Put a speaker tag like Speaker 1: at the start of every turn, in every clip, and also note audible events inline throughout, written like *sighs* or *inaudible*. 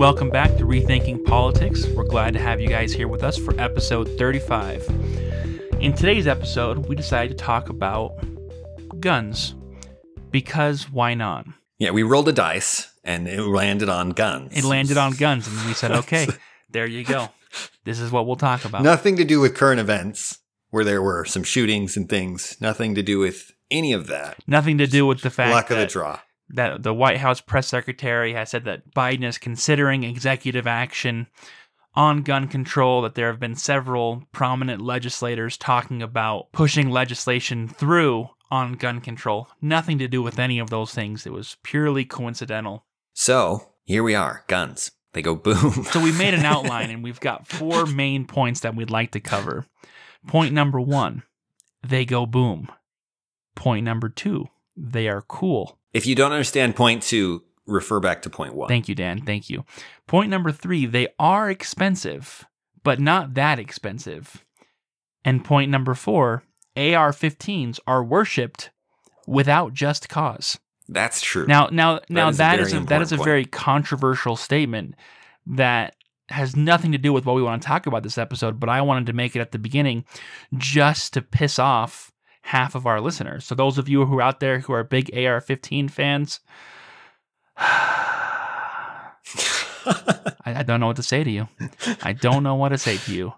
Speaker 1: Welcome back to Rethinking Politics. We're glad to have you guys here with us for episode 35. In today's episode, we decided to talk about guns. Because why not?
Speaker 2: Yeah, we rolled a dice and it landed on guns.
Speaker 1: It landed on *laughs* guns, and we said, okay, there you go. This is what we'll talk about.
Speaker 2: Nothing to do with current events where there were some shootings and things. Nothing to do with any of that.
Speaker 1: Nothing to do with the fact
Speaker 2: Luck of the draw.
Speaker 1: That the White House press secretary has said that Biden is considering executive action on gun control, that there have been several prominent legislators talking about pushing legislation through on gun control. Nothing to do with any of those things. It was purely coincidental.
Speaker 2: So here we are, guns. They go boom.
Speaker 1: So we made an *laughs* outline and we've got four main points that we'd like to cover. Point number one, they go boom. Point number two, they are cool.
Speaker 2: If you don't understand point two, refer back to point one.
Speaker 1: Thank you, Dan. Thank you. Point number three, they are expensive, but not that expensive. And point number four, AR 15s are worshipped without just cause.
Speaker 2: That's true.
Speaker 1: Now, now, now
Speaker 2: is
Speaker 1: that is a, that is a
Speaker 2: point.
Speaker 1: very controversial statement that has nothing to do with what we want to talk about this episode. But I wanted to make it at the beginning just to piss off half of our listeners. So those of you who are out there who are big AR-15 fans, *sighs* I, I don't know what to say to you. I don't know what to say to you.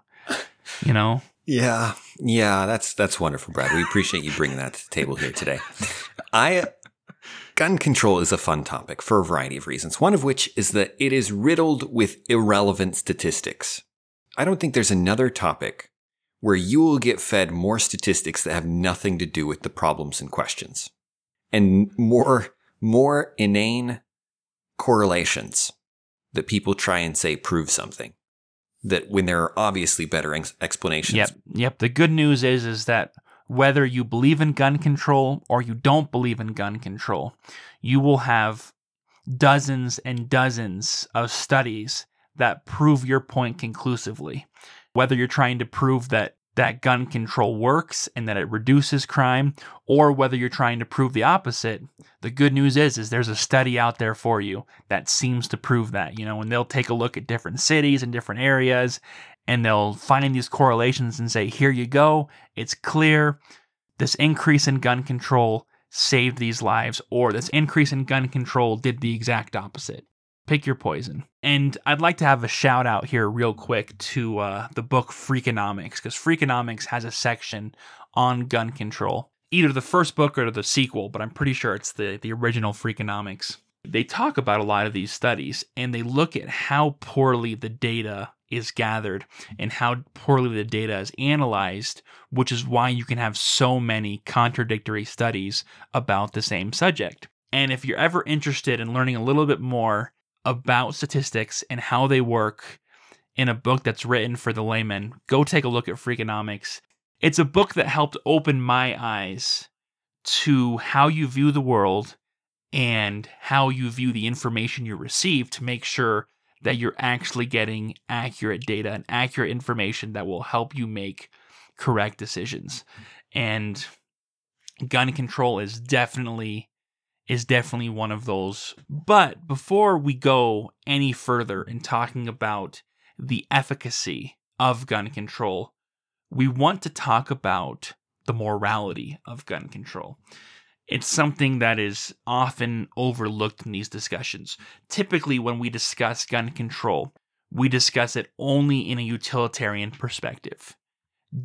Speaker 1: You know,
Speaker 2: Yeah, yeah, that's that's wonderful, Brad. We appreciate you bringing that to the table here today. I gun control is a fun topic for a variety of reasons. One of which is that it is riddled with irrelevant statistics. I don't think there's another topic where you will get fed more statistics that have nothing to do with the problems and questions, and more more inane correlations that people try and say prove something. That when there are obviously better ex- explanations
Speaker 1: Yep, yep. The good news is is that whether you believe in gun control or you don't believe in gun control, you will have dozens and dozens of studies that prove your point conclusively. Whether you're trying to prove that that gun control works and that it reduces crime or whether you're trying to prove the opposite, the good news is is there's a study out there for you that seems to prove that, you know, and they'll take a look at different cities and different areas and they'll find these correlations and say, here you go, it's clear. This increase in gun control saved these lives, or this increase in gun control did the exact opposite. Pick your poison. And I'd like to have a shout out here, real quick, to uh, the book Freakonomics, because Freakonomics has a section on gun control. Either the first book or the sequel, but I'm pretty sure it's the, the original Freakonomics. They talk about a lot of these studies and they look at how poorly the data is gathered and how poorly the data is analyzed, which is why you can have so many contradictory studies about the same subject. And if you're ever interested in learning a little bit more about statistics and how they work in a book that's written for the layman, go take a look at Freakonomics. It's a book that helped open my eyes to how you view the world and how you view the information you receive to make sure that you're actually getting accurate data and accurate information that will help you make correct decisions. And gun control is definitely is definitely one of those. But before we go any further in talking about the efficacy of gun control, we want to talk about the morality of gun control. It's something that is often overlooked in these discussions. Typically, when we discuss gun control, we discuss it only in a utilitarian perspective.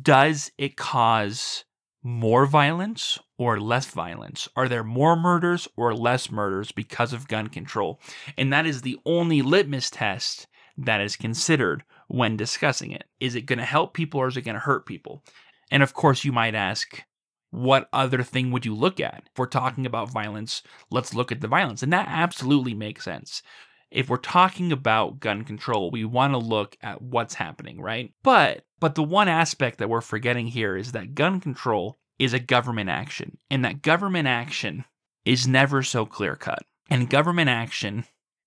Speaker 1: Does it cause more violence or less violence? Are there more murders or less murders because of gun control? And that is the only litmus test that is considered when discussing it. Is it going to help people or is it going to hurt people? And of course, you might ask, what other thing would you look at? If we're talking about violence, let's look at the violence. And that absolutely makes sense. If we're talking about gun control, we want to look at what's happening, right? But but the one aspect that we're forgetting here is that gun control is a government action, and that government action is never so clear cut. And government action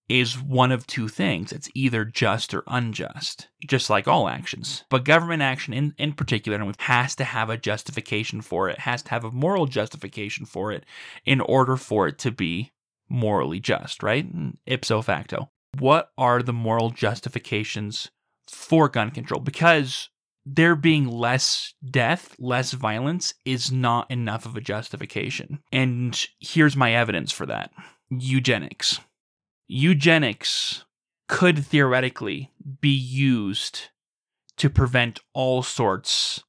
Speaker 1: is one of two things. It's either just or unjust, just like all actions. But government action in, in particular has to have a justification for it, has to have a moral justification for it in order for it to be morally just, right? Mm, ipso facto. what are the moral justifications for gun control? Because there being less death, less violence is not enough of a justification. And here's my evidence for that eugenics. Eugenics could theoretically be used to prevent all sorts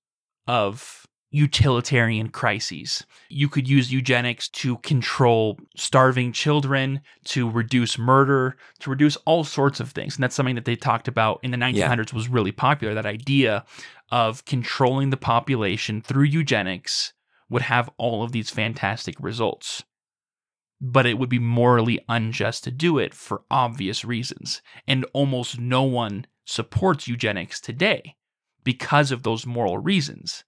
Speaker 1: of utilitarian crises. You could use eugenics to control starving children, to reduce murder, to reduce all sorts of things. And that's something that they talked about in the 1900s yeah. was really popular. That idea of controlling the population through eugenics would have all of these fantastic results. But it would be morally unjust to do it for obvious reasons. And almost no one supports eugenics today because of those moral reasons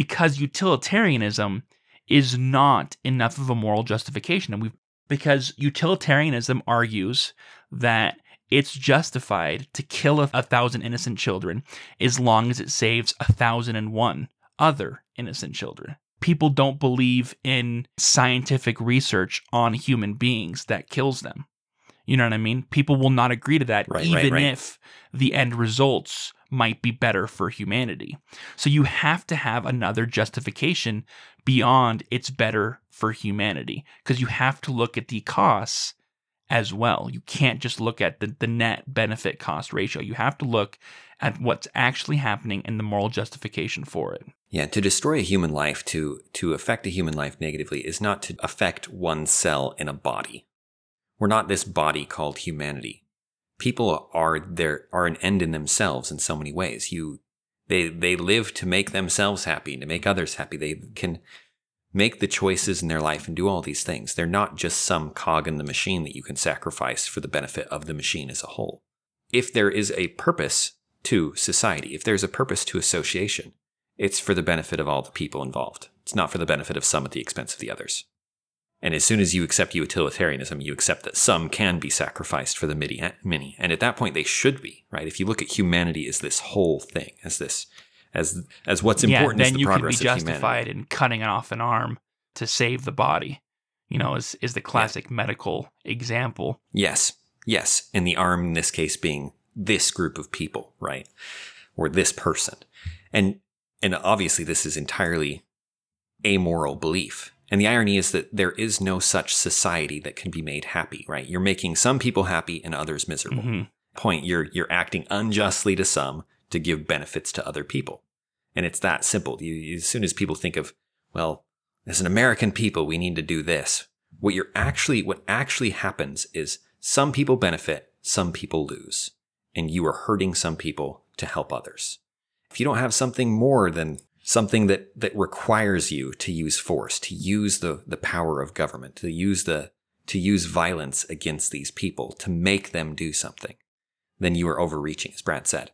Speaker 1: because utilitarianism is not enough of a moral justification. And we because utilitarianism argues that it's justified to kill a, a, thousand innocent children as long as it saves a thousand and one other innocent children. People don't believe in scientific research on human beings that kills them. You know what I mean? People will not agree to that, right, even right, right. if the end results might be better for humanity. So you have to have another justification beyond it's better for humanity because you have to look at the costs as well. You can't just look at the, the net benefit cost ratio. You have to look at what's actually happening and the moral justification for it.
Speaker 2: Yeah, to destroy a human life, to to affect a human life negatively is not to affect one cell in a body. We're not this body called humanity people are there are an end in themselves in so many ways. You they they live to make themselves happy, to make others happy. They can make the choices in their life and do all these things. They're not just some cog in the machine that you can sacrifice for the benefit of the machine as a whole. If there is a purpose to society, if there's a purpose to association, it's for the benefit of all the people involved. It's not for the benefit of some at the expense of the others. And as soon as you accept utilitarianism, you accept that some can be sacrificed for the many. And at that point, they should be, right? If you look at humanity as this whole thing, as this, as as what's important then
Speaker 1: the
Speaker 2: you could
Speaker 1: be justified in cutting off an arm to save the body. You know, is is the classic yeah. medical example.
Speaker 2: Yes, yes, and the arm in this case being this group of people, right, or this person, and and obviously this is entirely amoral belief and the irony is that there is no such society that can be made happy, right? You're making some people happy and others miserable. Mm-hmm. Point, you're you're acting unjustly to some to give benefits to other people. And it's that simple. You, as soon as people think of, well, as an American people, we need to do this. What you're actually, what actually happens is some people benefit, some people lose. And you are hurting some people to help others. If you don't have something more than something that, that requires you to use force, to use the, the power of government, to use the, to use violence against these people, to make them do something, then you are overreaching, as Brad said.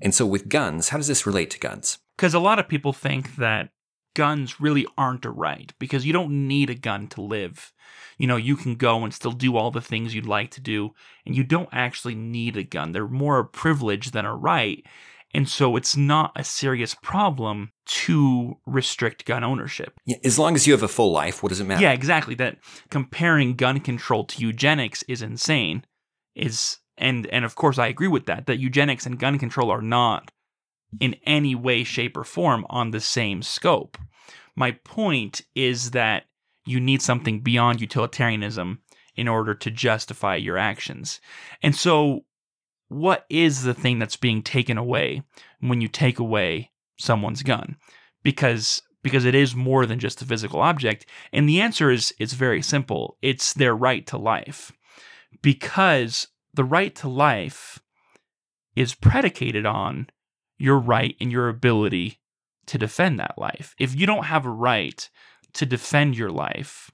Speaker 2: And so with guns, how does this relate to guns?
Speaker 1: Because a lot of people think that guns really aren't a right because you don't need a gun to live. You know, you can go and still do all the things you'd like to do, and you don't actually need a gun. They're more a privilege than a right. And so it's not a serious problem to restrict gun ownership.
Speaker 2: Yeah, as long as you have a full life, what does it matter?
Speaker 1: Yeah, exactly. That comparing gun control to eugenics is insane. Is and and of course I agree with that that eugenics and gun control are not in any way shape or form on the same scope. My point is that you need something beyond utilitarianism in order to justify your actions. And so what is the thing that's being taken away when you take away someone's gun? Because because it is more than just a physical object. And the answer is it's very simple. It's their right to life. Because the right to life is predicated on your right and your ability to defend that life. If you don't have a right to defend your life,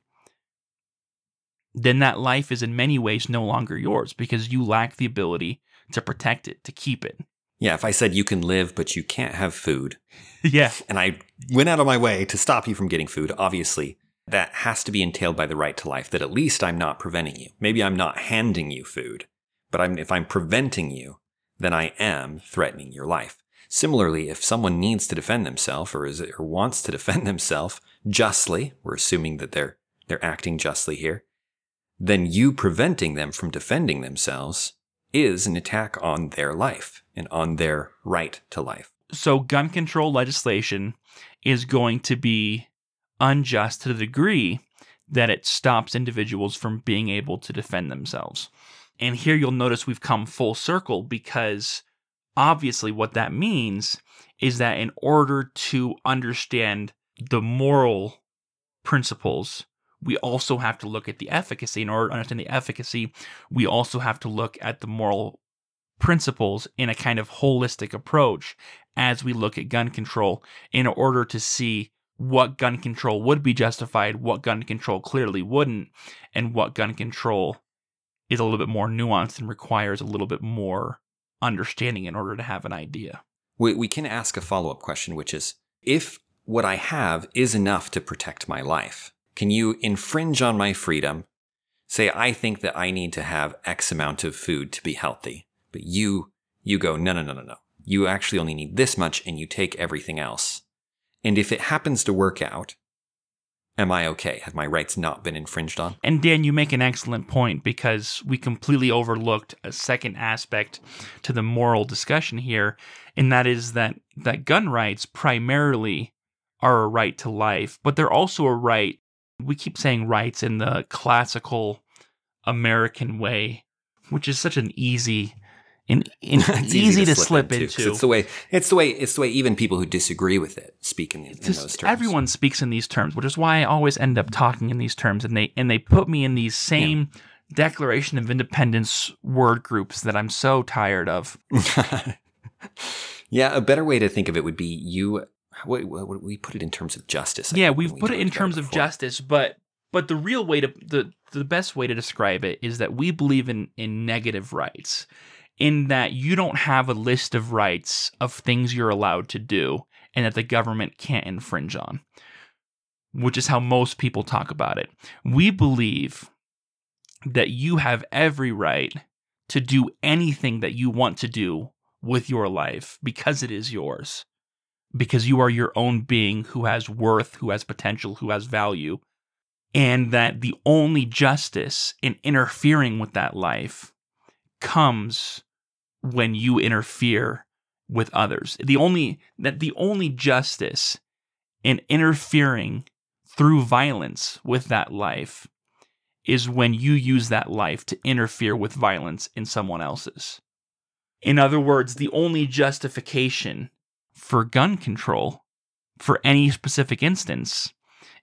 Speaker 1: then that life is in many ways no longer yours because you lack the ability to protect it, to keep it.
Speaker 2: Yeah, if I said you can live, but you can't have food. *laughs*
Speaker 1: yeah.
Speaker 2: And I went out of my way to stop you from getting food, obviously, that has to be entailed by the right to life, that at least I'm not preventing you. Maybe I'm not handing you food, but I'm, if I'm preventing you, then I am threatening your life. Similarly, if someone needs to defend themselves or, is, or wants to *laughs* defend themselves justly, we're assuming that they're, they're acting justly here, then you preventing them from defending themselves is an attack on their life and on their right to life.
Speaker 1: So, gun control legislation is going to be unjust to the degree that it stops individuals from being able to defend themselves. And here you'll notice we've come full circle because obviously what that means is that in order to understand the moral principles, we also have to look at the efficacy. In order to understand the efficacy, we also have to look at the moral principles in a kind of holistic approach as we look at gun control in order to see what gun control would be justified, what gun control clearly wouldn't, and what gun control is a little bit more nuanced and requires a little bit more understanding in order to have an idea.
Speaker 2: We, we can ask a follow up question, which is if what I have is enough to protect my life, can you infringe on my freedom? Say, I think that I need to have X amount of food to be healthy, but you, you go, no, no, no, no, no. You actually only need this much and you take everything else. And if it happens to work out, am I okay? Have my rights not been infringed on?
Speaker 1: And Dan, you make an excellent point because we completely overlooked a second aspect to the moral discussion here, and that is that that gun rights primarily are a right to life, but they're also a right. We keep saying rights in the classical American way, which is such an easy and, *laughs* and easy, easy, to, slip, slip into. into.
Speaker 2: It's the way it's the way it's the way even people who disagree with it speak in, in those terms.
Speaker 1: Everyone speaks in these terms, which is why I always end up talking in these terms, and they and they put me in these same yeah. Declaration of Independence word groups that I'm so tired of. *laughs*
Speaker 2: yeah, a better way to think of it would be you. What, we put it in terms of justice.
Speaker 1: I yeah, we've we put it in terms of justice, but but the real way to the the best way to describe it is that we believe in in negative rights in that you don't have a list of rights of things you're allowed to do and that the government can't infringe on, which is how most people talk about it. We believe that you have every right to do anything that you want to do with your life because it is yours. Because you are your own being who has worth, who has potential, who has value. And that the only justice in interfering with that life comes when you interfere with others. The only that the only justice in interfering through violence with that life is when you use that life to interfere with violence in someone else's. In other words, the only justification for gun control for any specific instance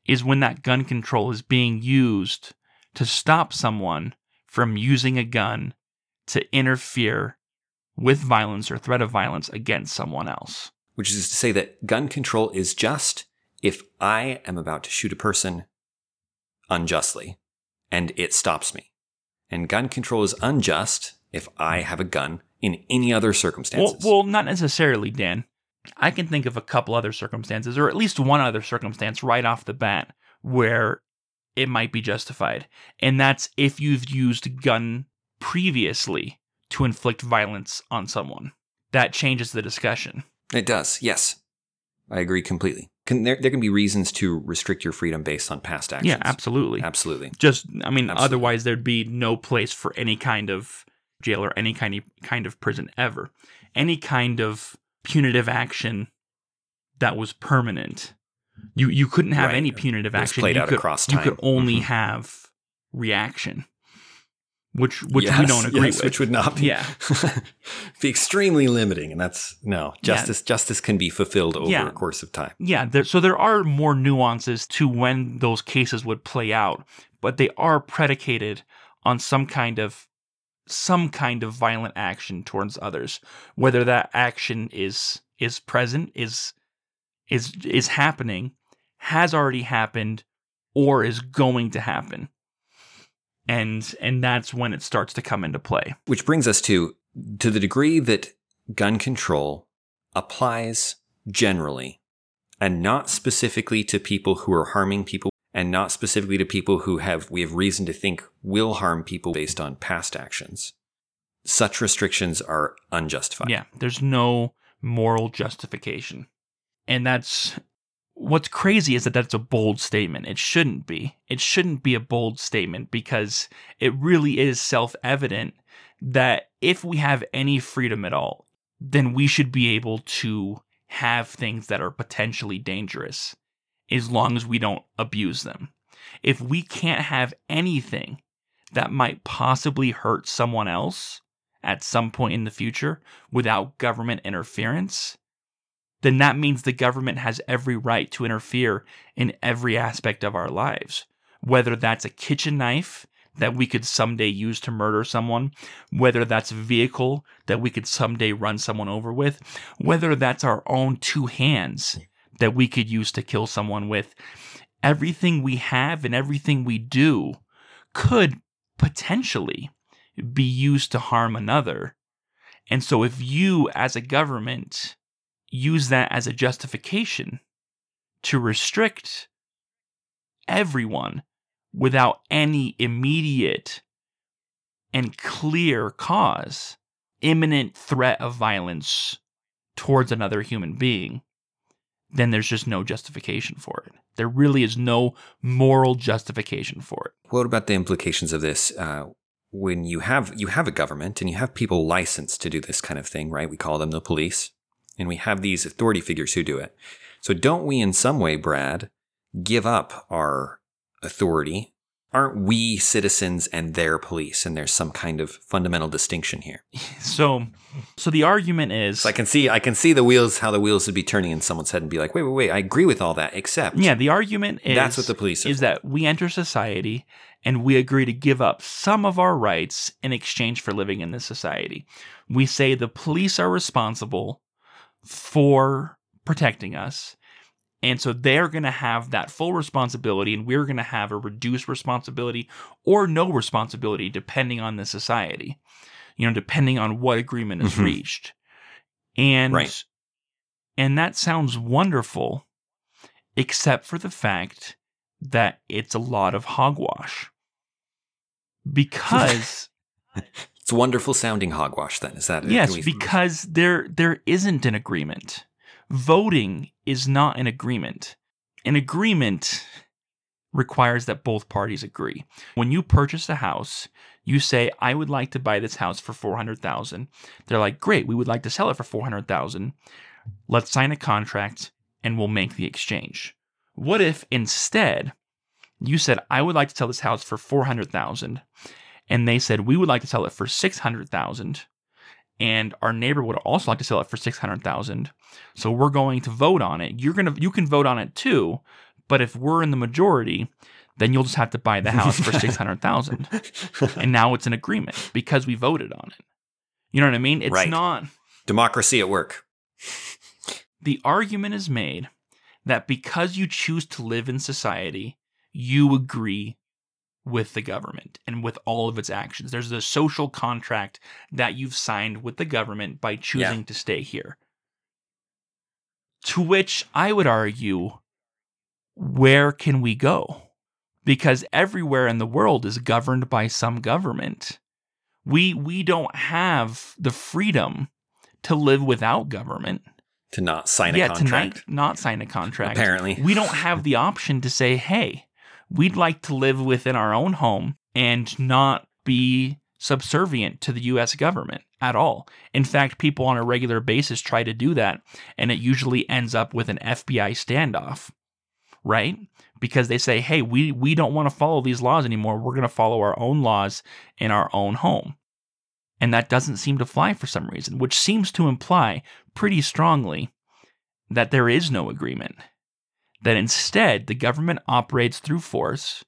Speaker 1: is when that gun control is being used to stop someone from using a gun to interfere with violence or threat of violence against someone else.
Speaker 2: Which is to say that gun control is just if I am about to shoot a person unjustly and it stops me. And gun control is unjust if I have a gun in any other circumstances.
Speaker 1: Well, well, not necessarily, Dan. I can think of a couple other circumstances, or at least one other circumstance right off the bat where it might be justified. And that's if you've used gun previously to inflict violence on someone. That changes the discussion.
Speaker 2: It does, yes. I agree completely. Can, there, there can be reasons to restrict your freedom based on past actions.
Speaker 1: Yeah, absolutely.
Speaker 2: Absolutely.
Speaker 1: Just, I mean, absolutely. otherwise there'd be no place for any kind of jail or any kind of, kind of prison ever. Any kind of punitive action that was permanent. You you couldn't have right. any punitive action.
Speaker 2: Played
Speaker 1: you
Speaker 2: out
Speaker 1: could,
Speaker 2: across time.
Speaker 1: You could only mm-hmm. have reaction which which yes, we don't agree yes, with.
Speaker 2: Which would not be
Speaker 1: yeah. *laughs*
Speaker 2: be extremely limiting, and that's no justice. Yeah. Justice can be fulfilled over yeah. a course of time.
Speaker 1: Yeah, there, so there are more nuances to when those cases would play out, but they are predicated on some kind of some kind of violent action towards others, whether that action is is present, is is is happening, has already happened, or is going to happen and and that's when it starts to come into play.
Speaker 2: Which brings us to to the degree that gun control applies generally and not specifically to people who are harming people and not specifically to people who have we have reason to think will harm people based on past actions. Such restrictions are unjustified.
Speaker 1: Yeah, there's no moral justification. And that's what's crazy is that that's a bold statement. It shouldn't be. It shouldn't be a bold statement because it really is self evident that if we have any freedom at all, then we should be able to have things that are potentially dangerous as long as we don't abuse them. If we can't have anything that might possibly hurt someone else at some point in the future without government interference, then that means the government has every right to interfere in every aspect of our lives. Whether that's a kitchen knife that we could someday use to murder someone, whether that's a vehicle that we could someday run someone over with, whether that's our own two hands that we could use to kill someone with. Everything we have and everything we do could potentially be used to harm another. And so, if you, as a government, use that as a justification to restrict everyone without any immediate and clear cause, imminent threat of violence towards another human being, then there's just no justification for it. There really is no moral justification for it.
Speaker 2: What about the implications of this? Uh, when you have you have a government and you have people licensed to do this kind of thing, right? We call them the police, and we have these authority figures who do it. So don't we, in some way, Brad, give up our authority aren't we citizens and their police and there's some kind of fundamental distinction here? *laughs*
Speaker 1: So so the argument is
Speaker 2: so i can see i can see the wheels how the wheels would be turning in someone's head and be like wait wait wait i agree with all that except
Speaker 1: yeah the argument is
Speaker 2: that's what the police
Speaker 1: is that we enter society and we agree to give up some of our rights in exchange for living in this society. We say the police are responsible for protecting us and so they're going to have that full responsibility, and we're going to have a reduced responsibility or no responsibility, depending on the society, you know, depending on what agreement is mm-hmm. reached. And, right. and that sounds wonderful, except for the fact that it's a lot of hogwash. Because. *laughs*
Speaker 2: it's wonderful sounding hogwash, then. Is that it?
Speaker 1: Yes, because there there isn't an agreement voting is not an agreement. An agreement requires that both parties agree. When you purchase a house, you say, "I would like to buy this house for 400,000." They're like, "Great, we would like to sell it for 400,000. Let's sign a contract and we'll make the exchange." What if instead you said, "I would like to sell this house for 400,000." And they said, "We would like to sell it for 600,000." And our neighbor would also like to sell it for 600,000. So we're going to vote on it. You're going to you can vote on it too, but if we're in the majority, then you'll just have to buy the house for *laughs* 600,000. *laughs* and now it's an agreement because we voted on it. You know what I mean? It's right. not
Speaker 2: democracy at work.
Speaker 1: the argument is made that because you choose to live in society, you agree with the government and with all of its actions. There's a social contract that you've signed with the government by choosing yeah. to stay here. To which I would argue, where can we go? Because everywhere in the world is governed by some government. We we don't have the freedom to live without government.
Speaker 2: To not sign a yeah, contract.
Speaker 1: to not, not sign a contract.
Speaker 2: Apparently.
Speaker 1: We don't have the option to say, hey, we'd like to live within our own home and not be subservient to the US government at all. In fact, people on a regular basis try to do that, and it usually ends up with an FBI standoff, right? Because they say, hey, we, we don't want to follow these laws anymore. We're going to follow our own laws in our own home. And that doesn't seem to fly for some reason, which seems to imply pretty strongly that there is no agreement that instead the government operates through force.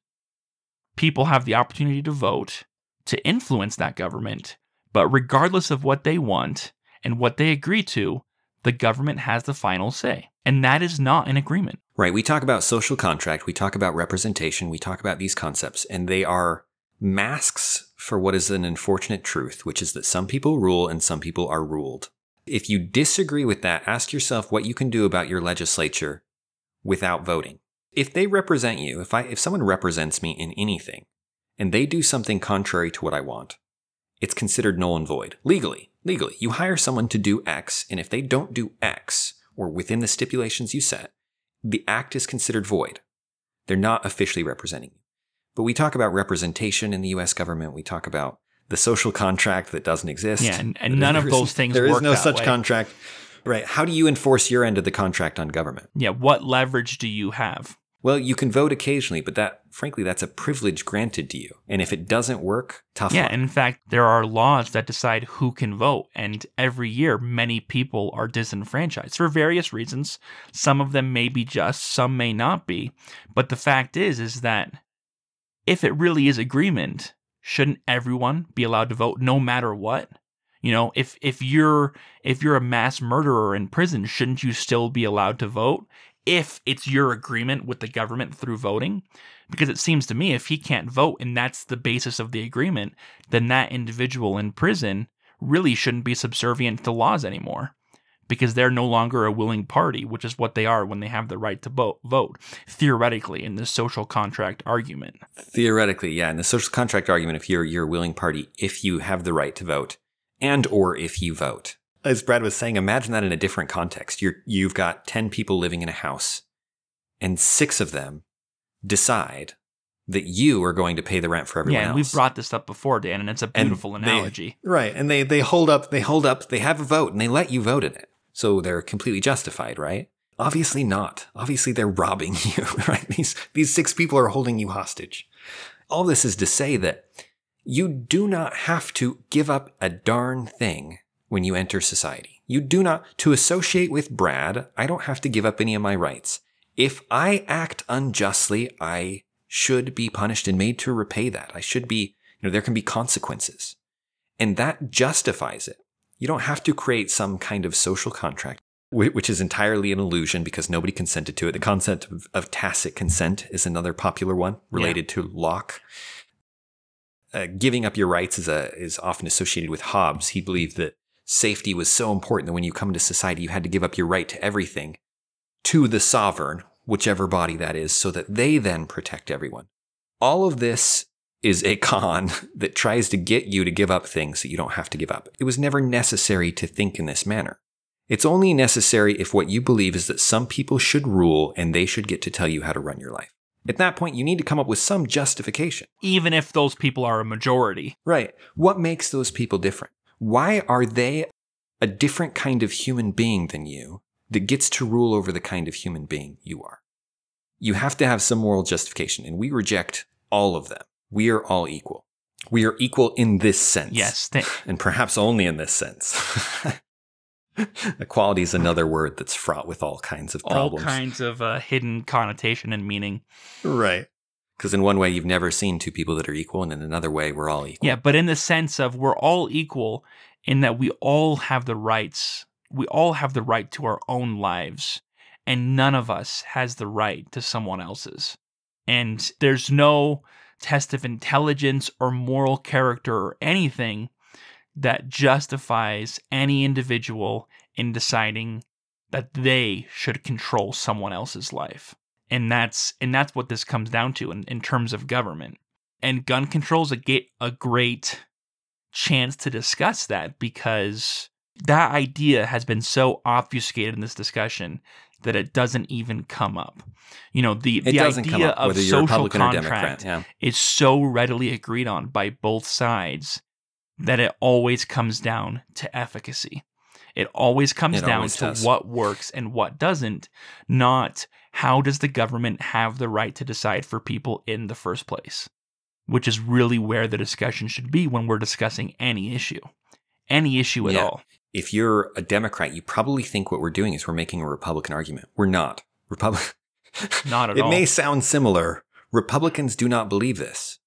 Speaker 1: People have the opportunity to vote, to influence that government, but regardless of what they want and what they agree to, the government has the final say. And that is not an agreement.
Speaker 2: Right. We talk about social contract, we talk about representation, we talk about these concepts, and they are masks for what is an unfortunate truth, which is that some people rule and some people are ruled. If you disagree with that, ask yourself what you can do about your legislature without voting. If they represent you, if I if someone represents me in anything and they do something contrary to what I want, it's considered null and void legally. Legally, you hire someone to do X, and if they don't do X or within the stipulations you set, the act is considered void. They're not officially representing you. But we talk about representation in the US government. We talk about the social contract that doesn't exist.
Speaker 1: Yeah, and, and none of those things
Speaker 2: There is no such
Speaker 1: way.
Speaker 2: contract. Right. How do you enforce your end of the contract on government?
Speaker 1: Yeah, what leverage do you have?
Speaker 2: Well, you can vote occasionally, but that, frankly, that's a privilege granted to you. And if it doesn't work, tough
Speaker 1: Yeah,
Speaker 2: luck.
Speaker 1: in fact, there are laws that decide who can vote, and every year many people are disenfranchised for various reasons. Some of them may be just, some may not be. But the fact is is that if it really is agreement, shouldn't everyone be allowed to vote no matter what? You know, if if you're if you're a mass murderer in prison, shouldn't you still be allowed to vote if it's your agreement with the government through voting? Because it seems to me if he can't vote and that's the basis of the agreement, then that individual in prison really shouldn't be subservient to laws anymore. Because they're no longer a willing party, which is what they are when they have the right to vote, theoretically, in this social contract argument.
Speaker 2: Theoretically, yeah. In the social contract argument, if you're you're a willing party, if you have the right to vote, and or if you vote. As Brad was saying, imagine that in a different context. You're you've got ten people living in a house, and six of them decide that you are going to pay the rent for everyone
Speaker 1: yeah, and
Speaker 2: else.
Speaker 1: we've brought this up before, Dan, and it's a
Speaker 2: And
Speaker 1: beautiful
Speaker 2: they-
Speaker 1: analogy.
Speaker 2: right, and they they hold up, they hold up, they have a vote, and they let you vote in it, so they're completely justified, right? Obviously not. Obviously they're robbing *laughs* you, right? These these six people are holding you hostage. All this is to say that you do not have to give up a darn thing when you enter society. You do not to associate with Brad. I don't have to give up any of my rights. If I act unjustly, I should be punished and made to repay that. I should be, you know, there can be consequences. And that justifies it. You don't have to create some kind of social contract, which is entirely an illusion because nobody consented to it. The concept of, of tacit consent is another popular one related to Locke. Uh, giving up your rights is, a, is often associated with Hobbes. He believed that safety was so important that when you come into society, you had to give up your right to everything to the sovereign, whichever body that is, so that they then protect everyone. All of this is a con *laughs* that tries to get you to give up things that you don't have to give up. It was never necessary to think in this manner. It's only necessary if what you believe is that some people should rule and they should get to tell you how to run your life. At that point, you need to come up with some justification.
Speaker 1: Even if those people are a majority.
Speaker 2: Right. What makes those people different? Why are they a different kind of human being than you that gets to rule over the kind of human being you are? You have to have some moral justification, and we reject all of them. We are all equal. We are equal in this sense.
Speaker 1: Yes. th-
Speaker 2: And perhaps only in this sense. *laughs* *laughs* Equality is another word that's fraught with all kinds of problems.
Speaker 1: all kinds of uh, hidden connotation and meaning.
Speaker 2: Right. Because in one way, you've never seen two people that are equal, and in another way, we're all equal.
Speaker 1: Yeah, but in the sense of we're all equal in that we all have the rights. We all have the right to our own lives, and none of us has the right to someone else's. And there's no test of intelligence or moral character or anything that justifies any individual in deciding that they should control someone else's life. And that's and that's what this comes down to in, in terms of government. And gun control is a, ga- a great chance to discuss that because that idea has been so obfuscated in this discussion that it doesn't even come up. You know, the,
Speaker 2: It
Speaker 1: the idea
Speaker 2: up
Speaker 1: of social contract.
Speaker 2: Yeah.
Speaker 1: is so readily agreed on by both sides that it always comes down to efficacy. It always comes
Speaker 2: It
Speaker 1: down
Speaker 2: always
Speaker 1: to
Speaker 2: does.
Speaker 1: what works and what doesn't, not how does the government have the right to decide for people in the first place, which is really where the discussion should be when we're discussing any issue, any issue at
Speaker 2: Yeah.
Speaker 1: all.
Speaker 2: If you're a Democrat, you probably think what we're doing is we're making a Republican argument. We're not. Republic. *laughs*
Speaker 1: Not at
Speaker 2: it
Speaker 1: all.
Speaker 2: It may sound similar. Republicans do not believe this.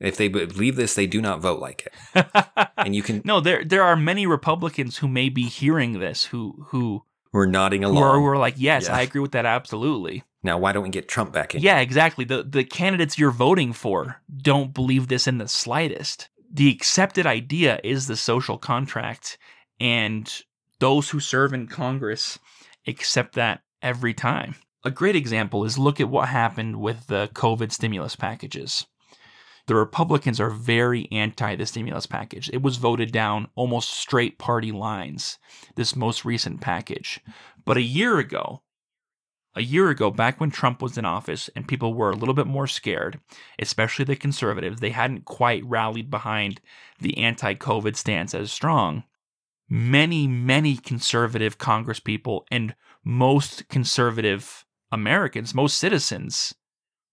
Speaker 2: If they believe this, they do not vote like it. *laughs* And you can.
Speaker 1: no, there there are many Republicans who may be hearing this who who
Speaker 2: We're nodding
Speaker 1: who
Speaker 2: along.
Speaker 1: are, who are like, yes,
Speaker 2: Yeah.
Speaker 1: I agree with that absolutely.
Speaker 2: now, why don't we get Trump back in?
Speaker 1: Yeah, exactly. The the candidates you're voting for don't believe this in the slightest. The accepted idea is the social contract, and those who serve in Congress accept that every time. A great example is look at what happened with the COVID stimulus packages. The Republicans are very anti the stimulus package. It was voted down almost straight party lines, this most recent package. But a year ago, a year ago, back when Trump was in office and people were a little bit more scared, especially the conservatives, they hadn't quite rallied behind the anti COVID stance as strong. Many, many conservative congresspeople and most conservative Americans, most citizens,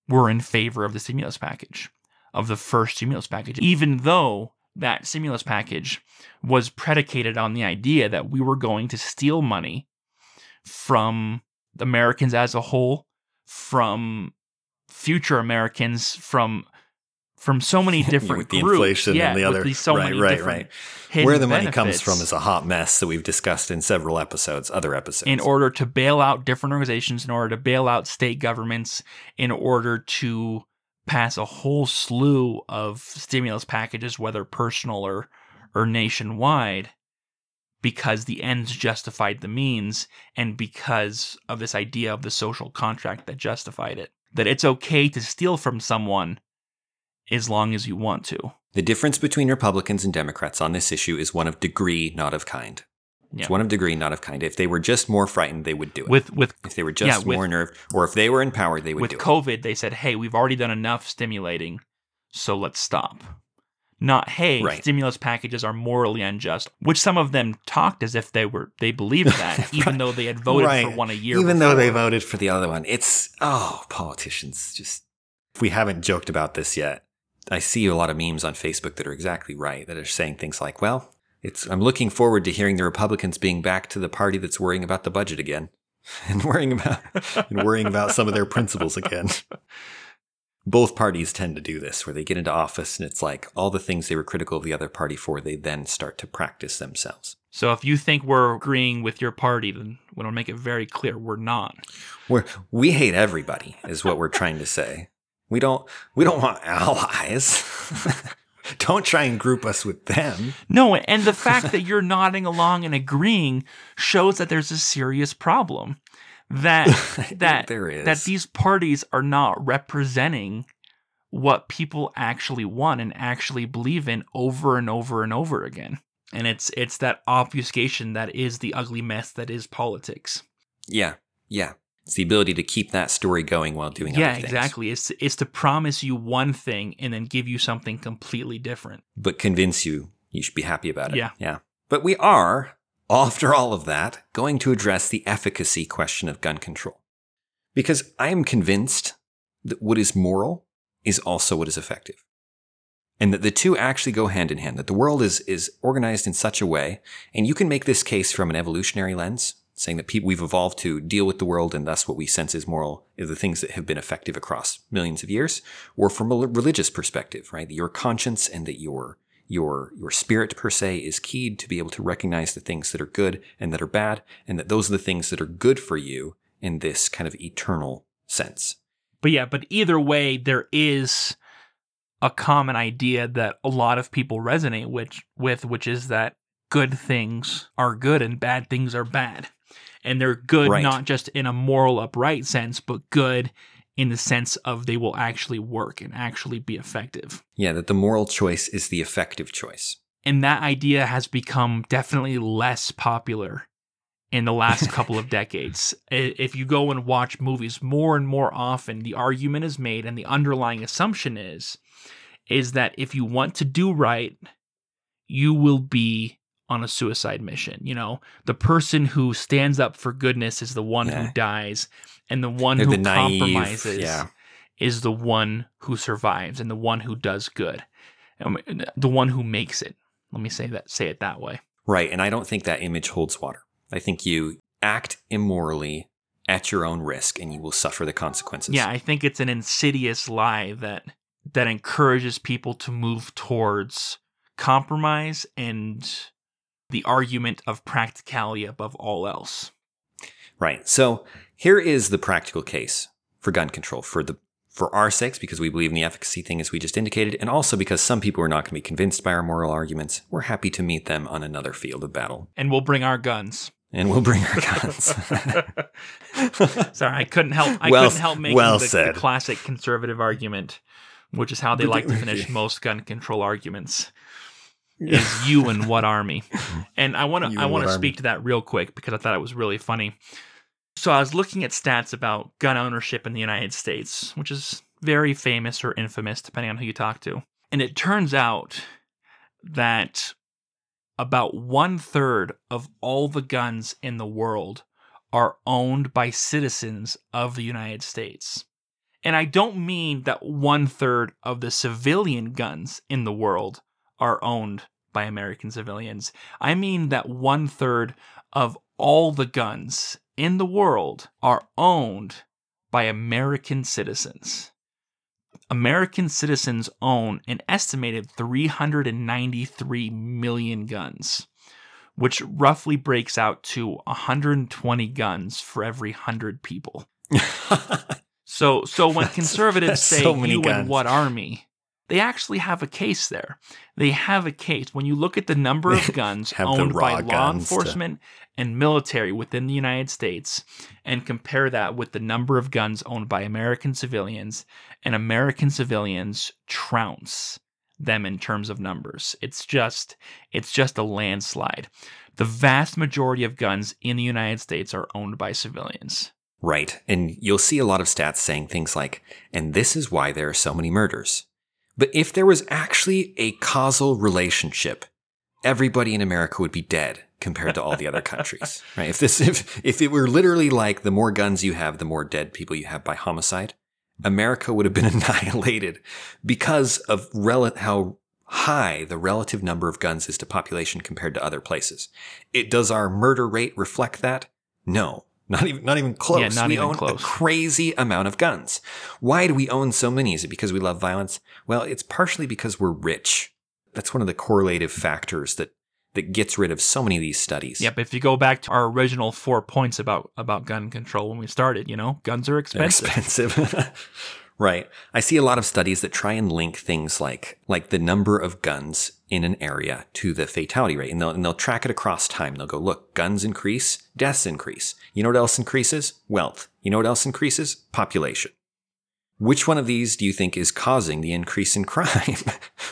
Speaker 1: were in favor of the stimulus package, of the first stimulus package, even though that stimulus package was predicated on the idea that we were going to steal money from Americans as a whole, from future Americans, from from so many different *laughs*
Speaker 2: with the
Speaker 1: groups.
Speaker 2: inflation
Speaker 1: yeah,
Speaker 2: and the other
Speaker 1: so
Speaker 2: right,
Speaker 1: many
Speaker 2: right,
Speaker 1: different
Speaker 2: right. Where the money comes from is a hot mess that we've discussed in several episodes, other episodes.
Speaker 1: in order to bail out different organizations, in order to bail out state governments, in order to pass a whole slew of stimulus packages, whether personal or or nationwide, because the ends justified the means, and because of this idea of the social contract that justified it. That it's okay to steal from someone as long as you want to.
Speaker 2: the difference between Republicans and Democrats on this issue is one of degree, not of kind.
Speaker 1: Yeah.
Speaker 2: It's one of degree, not of kind. If they were just more frightened, they would do it.
Speaker 1: With with
Speaker 2: if they were just
Speaker 1: yeah, with-
Speaker 2: more nerve, or if they were in power, they would
Speaker 1: with
Speaker 2: do it.
Speaker 1: With COVID, they said, "Hey, we've already done enough stimulating, so let's stop." Not, "Hey,
Speaker 2: Right.
Speaker 1: stimulus packages are morally unjust," which some of them talked as if they were they believed *laughs* that, even though they had voted for one a year.
Speaker 2: Even though they voted for the other one. It's, oh, politicians just, if we haven't joked about this yet, I see a lot of memes on Facebook that are exactly right, that are saying things like, well, it's, I'm looking forward to hearing the Republicans being back to the party that's worrying about the budget again *laughs* and worrying about, and worrying about some of their principles again. Both parties tend to do this, where they get into office and it's like all the things they were critical of the other party for, they then start to practice themselves.
Speaker 1: So if you think we're agreeing with your party, then we don't make it very clear we're not.
Speaker 2: We're, we hate everybody is what we're trying to say. We don't we don't want allies. *laughs* *laughs* don't try and group us with them.
Speaker 1: No, and the fact that you're *laughs* nodding along and agreeing shows that there's a serious problem. That *laughs* that
Speaker 2: there is.
Speaker 1: that these parties are not representing what people actually want and actually believe in over and over and over again. And it's it's that obfuscation that is the ugly mess that is politics.
Speaker 2: yeah, yeah. It's the ability to keep that story going while doing
Speaker 1: yeah,
Speaker 2: other things.
Speaker 1: exactly. It's it's to promise you one thing and then give you something completely different.
Speaker 2: But convince you you should be happy about it.
Speaker 1: Yeah.
Speaker 2: Yeah. But we are, after all of that, going to address the efficacy question of gun control. Because I am convinced that what is moral is also what is effective. And that the two actually go hand in hand, that the world is, is organized in such a way, and you can make this case from an evolutionary lens, saying that people, we've evolved to deal with the world and thus what we sense is moral are the things that have been effective across millions of years, or from a religious perspective, right? Your conscience and that your your your spirit per se is keyed to be able to recognize the things that are good and that are bad, and that those are the things that are good for you in this kind of eternal sense.
Speaker 1: But yeah, but either way, there is a common idea that a lot of people resonate which, with, which is that good things are good and bad things are bad. And they're good
Speaker 2: Right.
Speaker 1: not just in a moral upright sense, but good in the sense of they will actually work and actually be effective.
Speaker 2: Yeah, that the moral choice is the effective choice.
Speaker 1: And that idea has become definitely less popular in the last *laughs* couple of decades. If you go and watch movies more and more often, the argument is made and the underlying assumption is is that if you want to do right, you will be on a suicide mission. You know, the person who stands up for goodness is the one
Speaker 2: Yeah.
Speaker 1: who dies, and the one
Speaker 2: They're
Speaker 1: who
Speaker 2: the
Speaker 1: compromises
Speaker 2: yeah.
Speaker 1: is the one who survives and the one who does good, Um, the one who makes it. Let me say that. Say it that way.
Speaker 2: Right. And I don't think that image holds water. I think you act immorally at your own risk and you will suffer the consequences.
Speaker 1: Yeah, I think it's an insidious lie that that encourages people to move towards compromise and the argument of practicality above all else.
Speaker 2: Right. So here is the practical case for gun control for the for our sakes, because we believe in the efficacy thing as we just indicated, and also because some people are not going to be convinced by our moral arguments. We're happy to meet them on another field of battle.
Speaker 1: And we'll bring our guns.
Speaker 2: And we'll bring our *laughs* guns. *laughs*
Speaker 1: Sorry, I couldn't help. I
Speaker 2: Well-
Speaker 1: couldn't help making
Speaker 2: well
Speaker 1: the, the classic conservative argument, which is how they like to finish *laughs* most gun control arguments. Is you and what army? *laughs* And I want to I want to
Speaker 2: army?
Speaker 1: speak to that real quick because I thought it was really funny. So I was looking at stats about gun ownership in the United States, which is very famous or infamous, depending on who you talk to. And it turns out that about one third of all the guns in the world are owned by citizens of the United States. And I don't mean that one third of the civilian guns in the world are owned by American civilians. I mean that one third of all the guns in the world are owned by American citizens. American citizens own an estimated 393 million guns, which roughly breaks out to 120 guns for every 100 people. *laughs* so so when conservatives say
Speaker 2: so
Speaker 1: you
Speaker 2: guns.
Speaker 1: and what army, they actually have a case there. They have a case. When you look at the number of *laughs* guns owned by law
Speaker 2: guns to-
Speaker 1: enforcement and military within the United States and compare that with the number of guns owned by American civilians, and American civilians trounce them in terms of numbers. It's just it's just a landslide. The vast majority of guns in the United States are owned by civilians.
Speaker 2: Right. And you'll see a lot of stats saying things like, and this is why there are so many murders. But if there was actually a causal relationship, everybody in America would be dead compared to all the other *laughs* countries. Right. If this if if it were literally like the more guns you have, the more dead people you have by homicide, America would have been *laughs* annihilated because of rel- how high the relative number of guns is to population compared to other places. It does our murder rate reflect that? No. Not even not even close.
Speaker 1: Yeah, not
Speaker 2: we
Speaker 1: even
Speaker 2: own
Speaker 1: close.
Speaker 2: a crazy amount of guns. Why do we own so many? Is it because we love violence? Well, it's partially because we're rich. That's one of the correlative factors that that gets rid of so many of these studies.
Speaker 1: Yep, if you go back to our original four points about about gun control when we started, you know, guns are
Speaker 2: They're
Speaker 1: expensive.
Speaker 2: expensive. *laughs* right. I see a lot of studies that try and link things like like the number of guns in an area to the fatality rate. And they'll, and they'll track it across time. They'll go, look, guns increase, deaths increase. You know what else increases? Wealth. You know what else increases? Population. Which one of these do you think is causing the increase in *laughs* crime?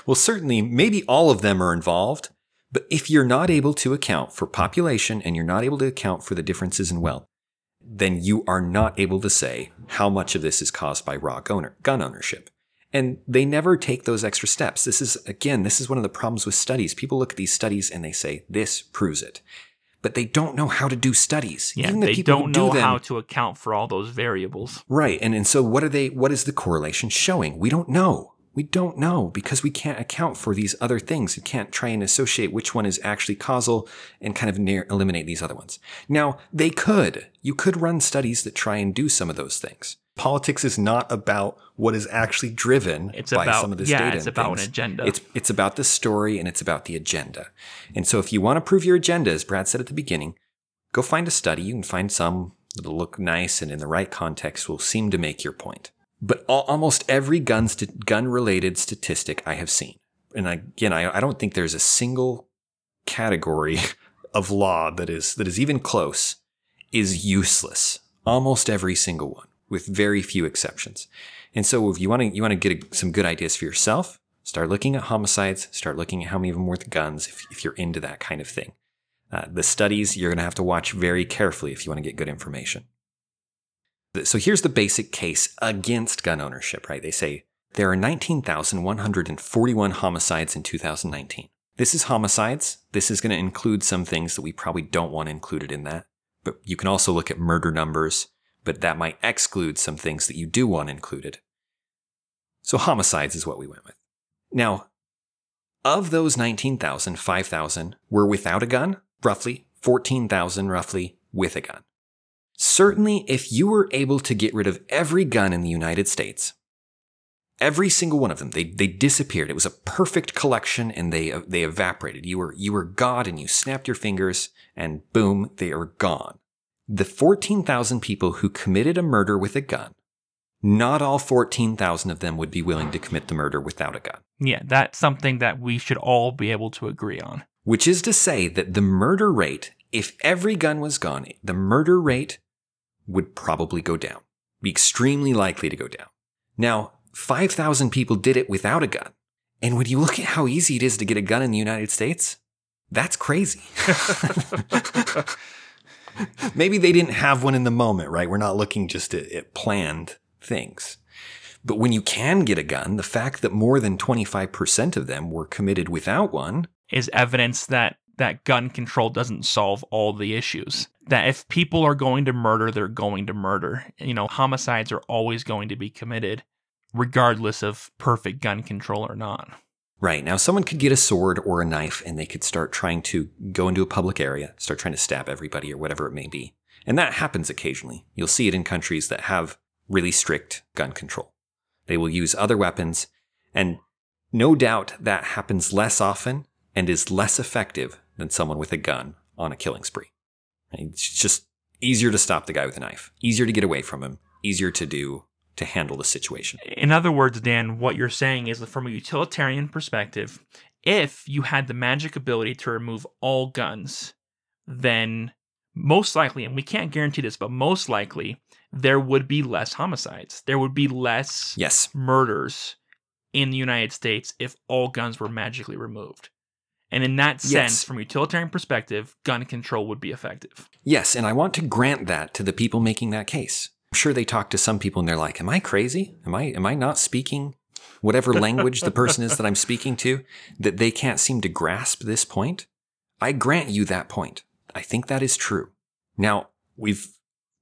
Speaker 2: well, certainly, maybe all of them are involved. But if you're not able to account for population and you're not able to account for the differences in wealth, then you are not able to say how much of this is caused by raw gun ownership. And they never take those extra steps. This is, again, this is one of the problems with studies. People look at these studies and they say, this proves it. But they don't know how to do studies.
Speaker 1: Yeah,
Speaker 2: Even the
Speaker 1: they
Speaker 2: people
Speaker 1: don't
Speaker 2: do
Speaker 1: know
Speaker 2: them-
Speaker 1: how to account for all those variables.
Speaker 2: Right. And, and so what are they, what is the correlation showing? We don't know. We don't know because we can't account for these other things. We can't try and associate which one is actually causal and kind of near, eliminate these other ones. Now, they could. You could run studies that try and do some of those things. Politics is not about what is actually driven
Speaker 1: It's
Speaker 2: by
Speaker 1: about
Speaker 2: some of this
Speaker 1: yeah,
Speaker 2: data.
Speaker 1: it's about
Speaker 2: things.
Speaker 1: an agenda.
Speaker 2: It's it's about the story and it's about the agenda. And so if you want to prove your agenda, as Brad said at the beginning, go find a study. You can find some that'll look nice and in the right context will seem to make your point. But al- almost every gun st- gun related statistic I have seen, and again, I, I don't think there's a single category *laughs* of law that is that is even close, is useless. Almost every single one, with very few exceptions. And so, if you want to you want to get a, some good ideas for yourself, start looking at homicides. Start looking at how many of them worth guns. If, if you're into that kind of thing, uh, the studies you're going to have to watch very carefully if you want to get good information. So here's the basic case against gun ownership, right? They say there are 19,141 homicides in 2019. This is homicides. This is going to include some things that we probably don't want included in that. But you can also look at murder numbers, but that might exclude some things that you do want included. So homicides is what we went with. Now, of those 19,000, 5,000 were without a gun, roughly 14,000 roughly with a gun. Certainly, if you were able to get rid of every gun in the United States, every single one of them, they, they disappeared. It was a perfect collection and they, they evaporated. You were, you were God and you snapped your fingers and boom, they are gone. The 14,000 people who committed a murder with a gun, not all 14,000 of them would be willing to commit the murder without a gun.
Speaker 1: Yeah, that's something that we should all be able to agree on.
Speaker 2: Which is to say that the murder rate, if every gun was gone, the murder rate would probably go down, be extremely likely to go down. Now, 5,000 people did it without a gun. And when you look at how easy it is to get a gun in the United States, that's crazy. *laughs* *laughs* *laughs* Maybe they didn't have one in the moment, right? We're not looking just at, at planned things. But when you can get a gun, the fact that more than 25% of them were committed without one
Speaker 1: is evidence that that gun control doesn't solve all the issues. That if people are going to murder, they're going to murder. You know, homicides are always going to be committed, regardless of perfect gun control or not.
Speaker 2: Right. Now, someone could get a sword or a knife and they could start trying to go into a public area, start trying to stab everybody or whatever it may be. And that happens occasionally. You'll see it in countries that have really strict gun control. They will use other weapons, and no doubt that happens less often and is less effective than someone with a gun on a killing spree. It's just easier to stop the guy with a knife, easier to get away from him, easier to do to handle the situation.
Speaker 1: In other words, Dan, what you're saying is that from a utilitarian perspective, if you had the magic ability to remove all guns, then most likely, and we can't guarantee this, but most likely, there would be less homicides. There would be less
Speaker 2: yes.
Speaker 1: murders in the United States if all guns were magically removed. And in that sense, yes. from a utilitarian perspective, gun control would be effective.
Speaker 2: Yes, and I want to grant that to the people making that case. I'm sure they talk to some people and they're like, "Am I crazy? Am I am I not speaking whatever language the person is that I'm speaking to that they can't seem to grasp this point?" I grant you that point. I think that is true. Now, we've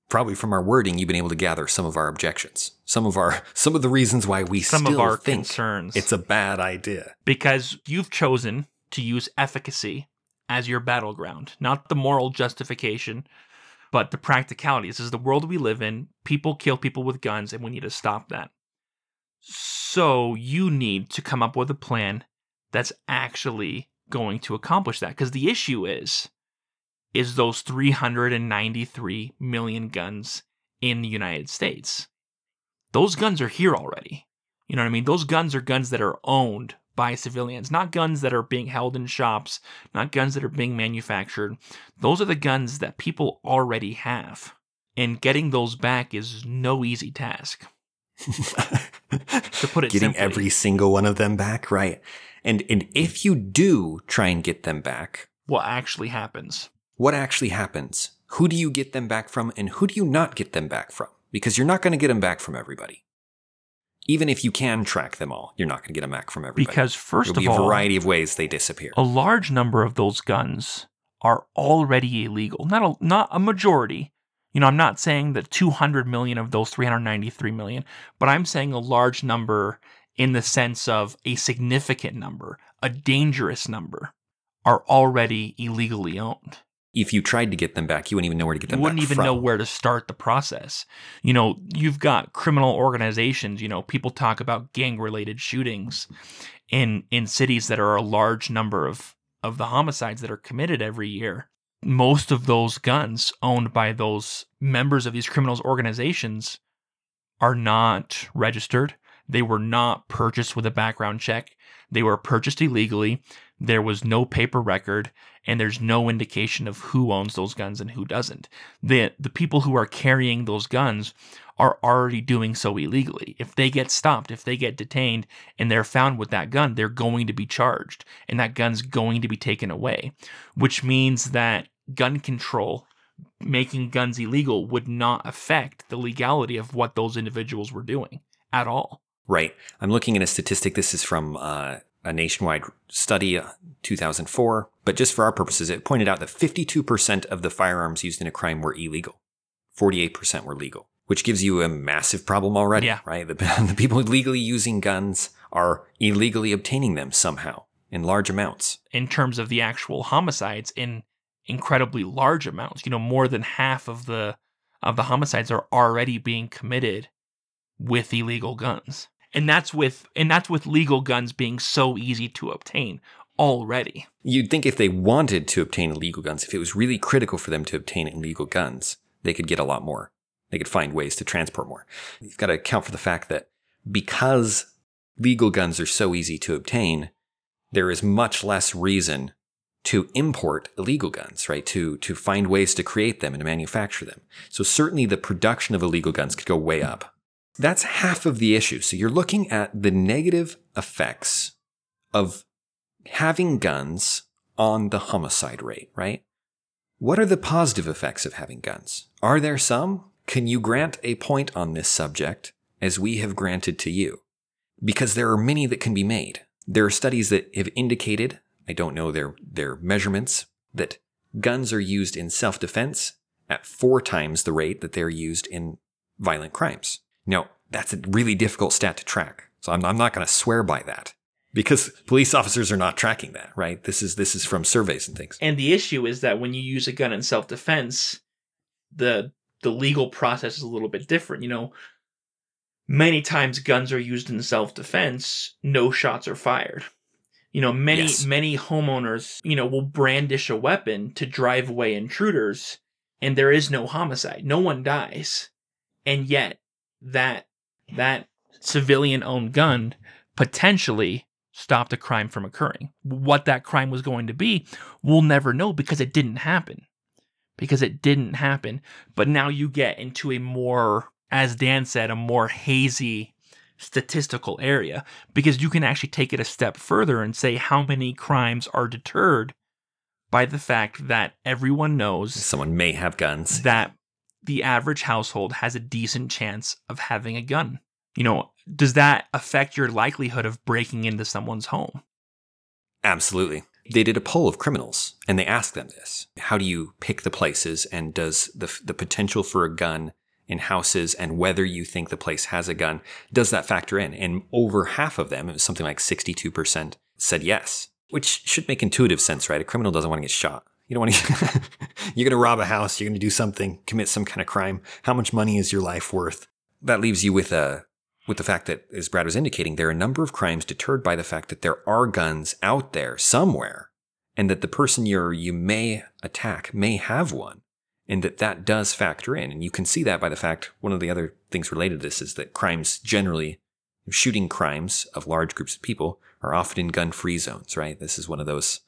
Speaker 2: probably from our wording you've been able to gather some of our objections. Some of our *laughs* some of the reasons why we some of our concerns. It's a bad idea.
Speaker 1: Because you've chosen to use efficacy as your battleground, not the moral justification, but the practicality. This is the world we live in. People kill people with guns, and we need to stop that. So you need to come up with a plan that's actually going to accomplish that. Because the issue is, is those 393 million guns in the United States. Those guns are here already. You know what I mean? Those guns are guns that are owned by civilians, not guns that are being held in shops, not guns that are being manufactured. Those are the guns that people already have. And getting those back is no easy task.
Speaker 2: to put it *laughs* getting simply. every single one of them back, right? And and if you do try and get them back,
Speaker 1: what actually happens?
Speaker 2: What actually happens? Who do you get them back from and who do you not get them back from? Because you're not going to get them back from everybody even if you can track them all, you're not going to get a Mac from everybody.
Speaker 1: Because first
Speaker 2: There'll
Speaker 1: of
Speaker 2: all, a variety of ways they disappear.
Speaker 1: A large number of those guns are already illegal. Not a, not a majority. You know, I'm not saying that 200 million of those 393 million, but I'm saying a large number in the sense of a significant number, a dangerous number, are already illegally owned
Speaker 2: if you tried to get them back, you wouldn't even know where to get them.
Speaker 1: You wouldn't even
Speaker 2: from.
Speaker 1: know where to start the process. You know, you've got criminal organizations. You know, people talk about gang-related shootings in in cities that are a large number of of the homicides that are committed every year. Most of those guns owned by those members of these criminals organizations are not registered. They were not purchased with a background check. They were purchased illegally. There was no paper record, and there's no indication of who owns those guns and who doesn't. The the people who are carrying those guns are already doing so illegally. If they get stopped, if they get detained and they're found with that gun, they're going to be charged and that gun's going to be taken away, which means that gun control making guns illegal would not affect the legality of what those individuals were doing at all.
Speaker 2: Right. I'm looking at a statistic. This is from uh, a nationwide study, uh, 2004. But just for our purposes, it pointed out that 52% of the firearms used in a crime were illegal, 48% were legal, which gives you a massive problem already, yeah. right? The, *laughs* the people legally using guns are illegally obtaining them somehow in large amounts.
Speaker 1: In terms of the actual homicides, in incredibly large amounts, you know, more than half of the of the homicides are already being committed with illegal guns and that's with and that's with legal guns being so easy to obtain already.
Speaker 2: You'd think if they wanted to obtain illegal guns, if it was really critical for them to obtain illegal guns, they could get a lot more. They could find ways to transport more. You've got to account for the fact that because legal guns are so easy to obtain, there is much less reason to import illegal guns, right? To to find ways to create them and to manufacture them. So certainly the production of illegal guns could go way up. That's half of the issue. So you're looking at the negative effects of having guns on the homicide rate, right? What are the positive effects of having guns? Are there some? Can you grant a point on this subject as we have granted to you? Because there are many that can be made. There are studies that have indicated, I don't know their, their measurements, that guns are used in self defense at four times the rate that they're used in violent crimes. Now, that's a really difficult stat to track. So I'm, I'm not going to swear by that because police officers are not tracking that, right? This is this is from surveys and things.
Speaker 1: And the issue is that when you use a gun in self-defense, the the legal process is a little bit different. You know, many times guns are used in self-defense, no shots are fired. You know, many
Speaker 2: Yes.
Speaker 1: many homeowners, you know, will brandish a weapon to drive away intruders and there is no homicide. No one dies. And yet that that civilian owned gun potentially stopped a crime from occurring. What that crime was going to be, we'll never know because it didn't happen. Because it didn't happen. But now you get into a more, as Dan said, a more hazy statistical area because you can actually take it a step further and say how many crimes are deterred by the fact that everyone knows
Speaker 2: Someone may have guns.
Speaker 1: that the average household has a decent chance of having a gun. You know, does that affect your likelihood of breaking into someone's home?
Speaker 2: Absolutely. They did a poll of criminals and they asked them this. How do you pick the places and does the, the potential for a gun in houses and whether you think the place has a gun, does that factor in? And over half of them, it was something like 62%, said yes, which should make intuitive sense, right? A criminal doesn't want to get shot. You don't want to, *laughs* you're going to rob a house, you're going to do something, commit some kind of crime. How much money is your life worth? That leaves you with a, with the fact that, as Brad was indicating, there are a number of crimes deterred by the fact that there are guns out there somewhere, and that the person you're you may attack may have one, and that that does factor in. And you can see that by the fact one of the other things related to this is that crimes generally, shooting crimes of large groups of people, are often in gun-free zones. Right? This is one of those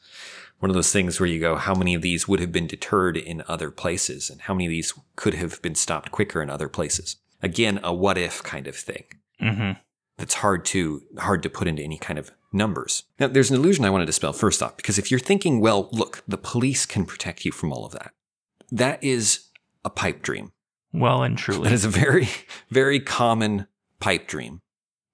Speaker 2: one of those things where you go, how many of these would have been deterred in other places, and how many of these could have been stopped quicker in other places? Again, a what if kind of thing
Speaker 1: Mm-hmm.
Speaker 2: that's hard to hard to put into any kind of numbers. Now, there's an illusion I want to dispel first off, because if you're thinking, well, look, the police can protect you from all of that, that is a pipe dream.
Speaker 1: Well and truly.
Speaker 2: is a very, very common pipe dream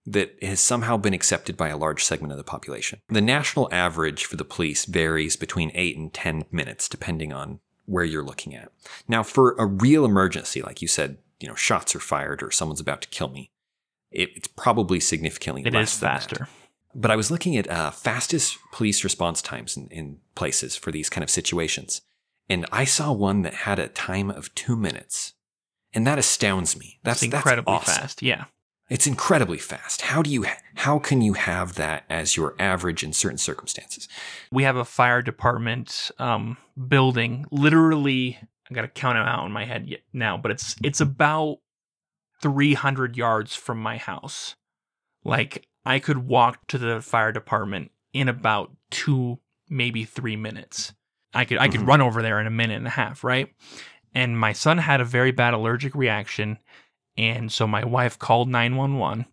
Speaker 2: that has somehow been accepted by a large segment of the population. The national average for the police varies between eight and 10 minutes, depending on where you're looking at. Now, for a real emergency, like you said, you know, shots are fired or someone's about to kill me, it, it's probably significantly
Speaker 1: It
Speaker 2: less
Speaker 1: is
Speaker 2: than that.
Speaker 1: faster.
Speaker 2: But I was looking at uh, fastest police response times in, in places for these kind of situations. And I saw one that had a time of two minutes. And that astounds me. That's
Speaker 1: That's incredibly
Speaker 2: that's awesome.
Speaker 1: fast. Yeah.
Speaker 2: It's incredibly fast. How do you how can you have that as your average in certain circumstances?
Speaker 1: We have a fire department um, building. Literally, I got to count them out in my head now, but it's it's about 300 yards from my house. Like I could walk to the fire department in about two, maybe three minutes. I could I could
Speaker 2: Mhm.
Speaker 1: run over there in a minute and a half, right? And my son had a very bad allergic reaction, and so my wife called 911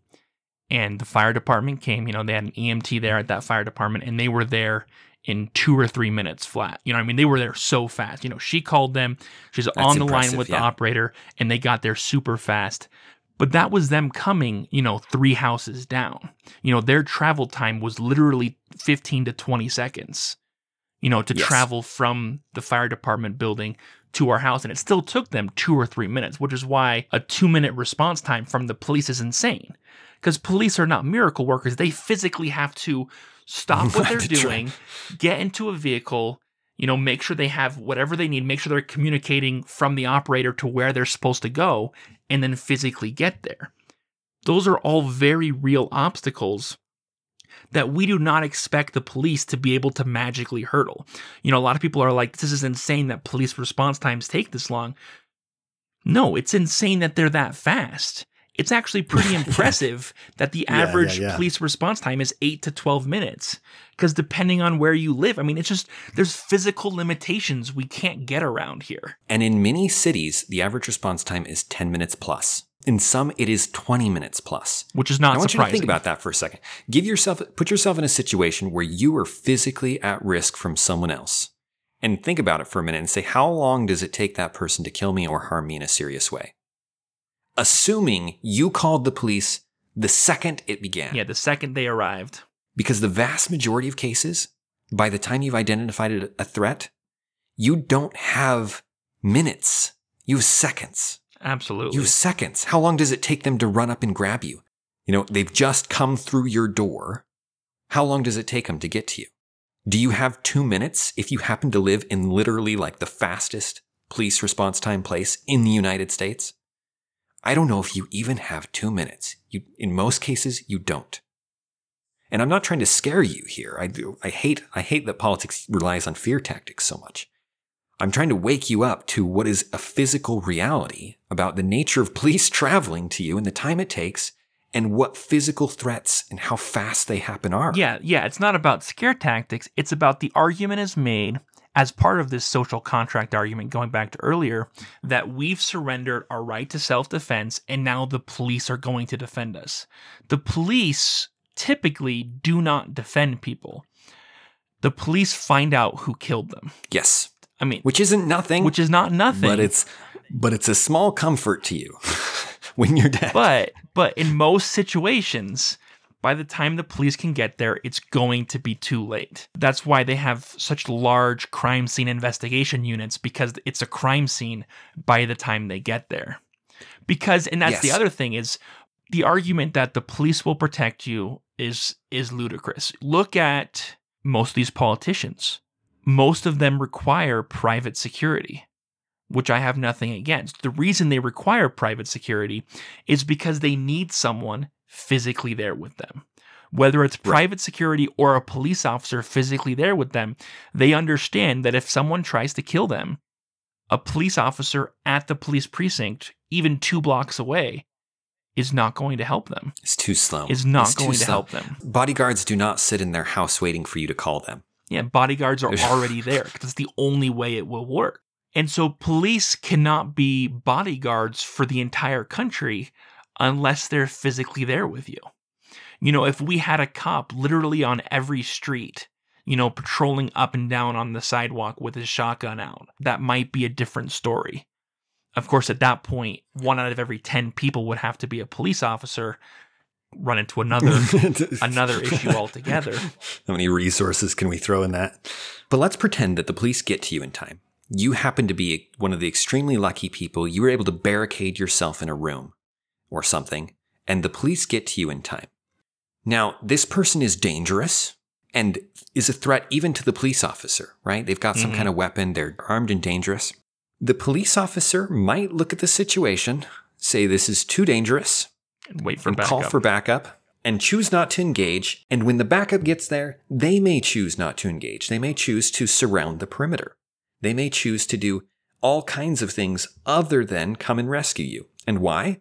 Speaker 1: and the fire department came. You know, they had an EMT there at that fire department, and they were there in two or three minutes flat. You know, I mean, they were there so fast. You know, she called them. She's on the line with
Speaker 2: yeah.
Speaker 1: the operator, and they got there super fast. But that was them coming, you know, three houses down. You know, their travel time was literally 15 to 20 seconds, you know, to
Speaker 2: Yes.
Speaker 1: travel from the fire department building to our house. And it still took them two or three minutes, which is why a two minute response time from the police is insane. Because police are not miracle workers. They physically have to stop what they're *laughs* doing, get into a vehicle, you know, make sure they have whatever they need, make sure they're communicating from the operator to where they're supposed to go, and then physically get there. Those are all very real obstacles that we do not expect the police to be able to magically hurdle. You know, a lot of people are like, this is insane that police response times take this long. No, it's insane that they're that fast. It's actually *laughs* pretty impressive that the
Speaker 2: Yeah, yeah,
Speaker 1: average
Speaker 2: yeah.
Speaker 1: police response time is 8 to 12 minutes. Because depending on where you live, I mean, it's just, there's physical limitations we can't get around here.
Speaker 2: And in many cities, the average response time is 10 minutes plus. In some, it is 20 minutes plus.
Speaker 1: Which is not
Speaker 2: I want
Speaker 1: surprising.
Speaker 2: you to think about that for a second. Give yourself, put yourself in a situation where you are physically at risk from someone else, and think about it for a minute and say, how long does it take that person to kill me or harm me in a serious way? Assuming you called the police the second it began.
Speaker 1: Yeah, the second they arrived.
Speaker 2: Because the vast majority of cases, by the time you've identified a threat, you don't have minutes. You have seconds.
Speaker 1: Absolutely.
Speaker 2: You seconds. How long does it take them to run up and grab you? You know, they've just come through your door. How long does it take them to get to you? Do you have two minutes if you happen to live in literally like the fastest police response time place in the United States? I don't know if you even have two minutes. You, in most cases, you don't. And I'm not trying to scare you here. I do. I hate, I hate that politics relies on fear tactics so much. I'm trying to wake you up to what is a physical reality about the nature of police *laughs* traveling to you and the time it takes and what physical threats and how fast they happen are.
Speaker 1: Yeah, yeah, it's not about scare tactics. It's about the argument is made as part of this social contract argument going back to earlier that we've surrendered our right to self-defense and now the police are going to defend us. The police typically do not defend people. The police find out who killed them.
Speaker 2: Yes.
Speaker 1: I mean,
Speaker 2: which isn't nothing.
Speaker 1: Which is not nothing.
Speaker 2: But it's but it's a small comfort to you *laughs* when you're dead.
Speaker 1: But but in most situations, by the time the police can get there, it's going to be too late. That's why they have such large crime scene investigation units because it's a crime scene by the time they get there. Because and that's yes. the other thing is the argument that the police will protect you is is ludicrous. Look at most of these politicians. Most of them require private security which I have nothing against. The reason they require private security is because they need someone physically there with them. Whether it's private security or a police officer physically there with them, they understand that if someone tries to kill them, a police officer at the police precinct, even two blocks away, is not going to help them.
Speaker 2: It's too slow.
Speaker 1: Is not
Speaker 2: it's
Speaker 1: going to help them.
Speaker 2: Bodyguards do not sit in their house waiting for you to call them.
Speaker 1: Yeah, bodyguards are already there That's the only way it will work. And so police cannot be bodyguards for the entire country unless they're physically there with you. You know, if we had a cop literally on every street, you know, patrolling up and down on the sidewalk with his shotgun out, that might be a different story. Of course, at that point, one out of every 10 people would have to be a police officer, run into another *laughs* another issue altogether.
Speaker 2: How many resources can we throw in that? But let's pretend that the police get to you in time you happen to be one of the extremely lucky people. You were able to barricade yourself in a room or something, and the police get to you in time. Now, this person is dangerous and is a threat even to the police officer, right? They've got some mm-hmm. kind of weapon, they're armed and dangerous. The police officer might look at the situation, say this is too dangerous,
Speaker 1: and wait for
Speaker 2: and
Speaker 1: backup.
Speaker 2: call for backup, and choose not to engage. And when the backup gets there, they may choose not to engage. They may choose to surround the perimeter. They may choose to do all kinds of things other than come and rescue you. And why?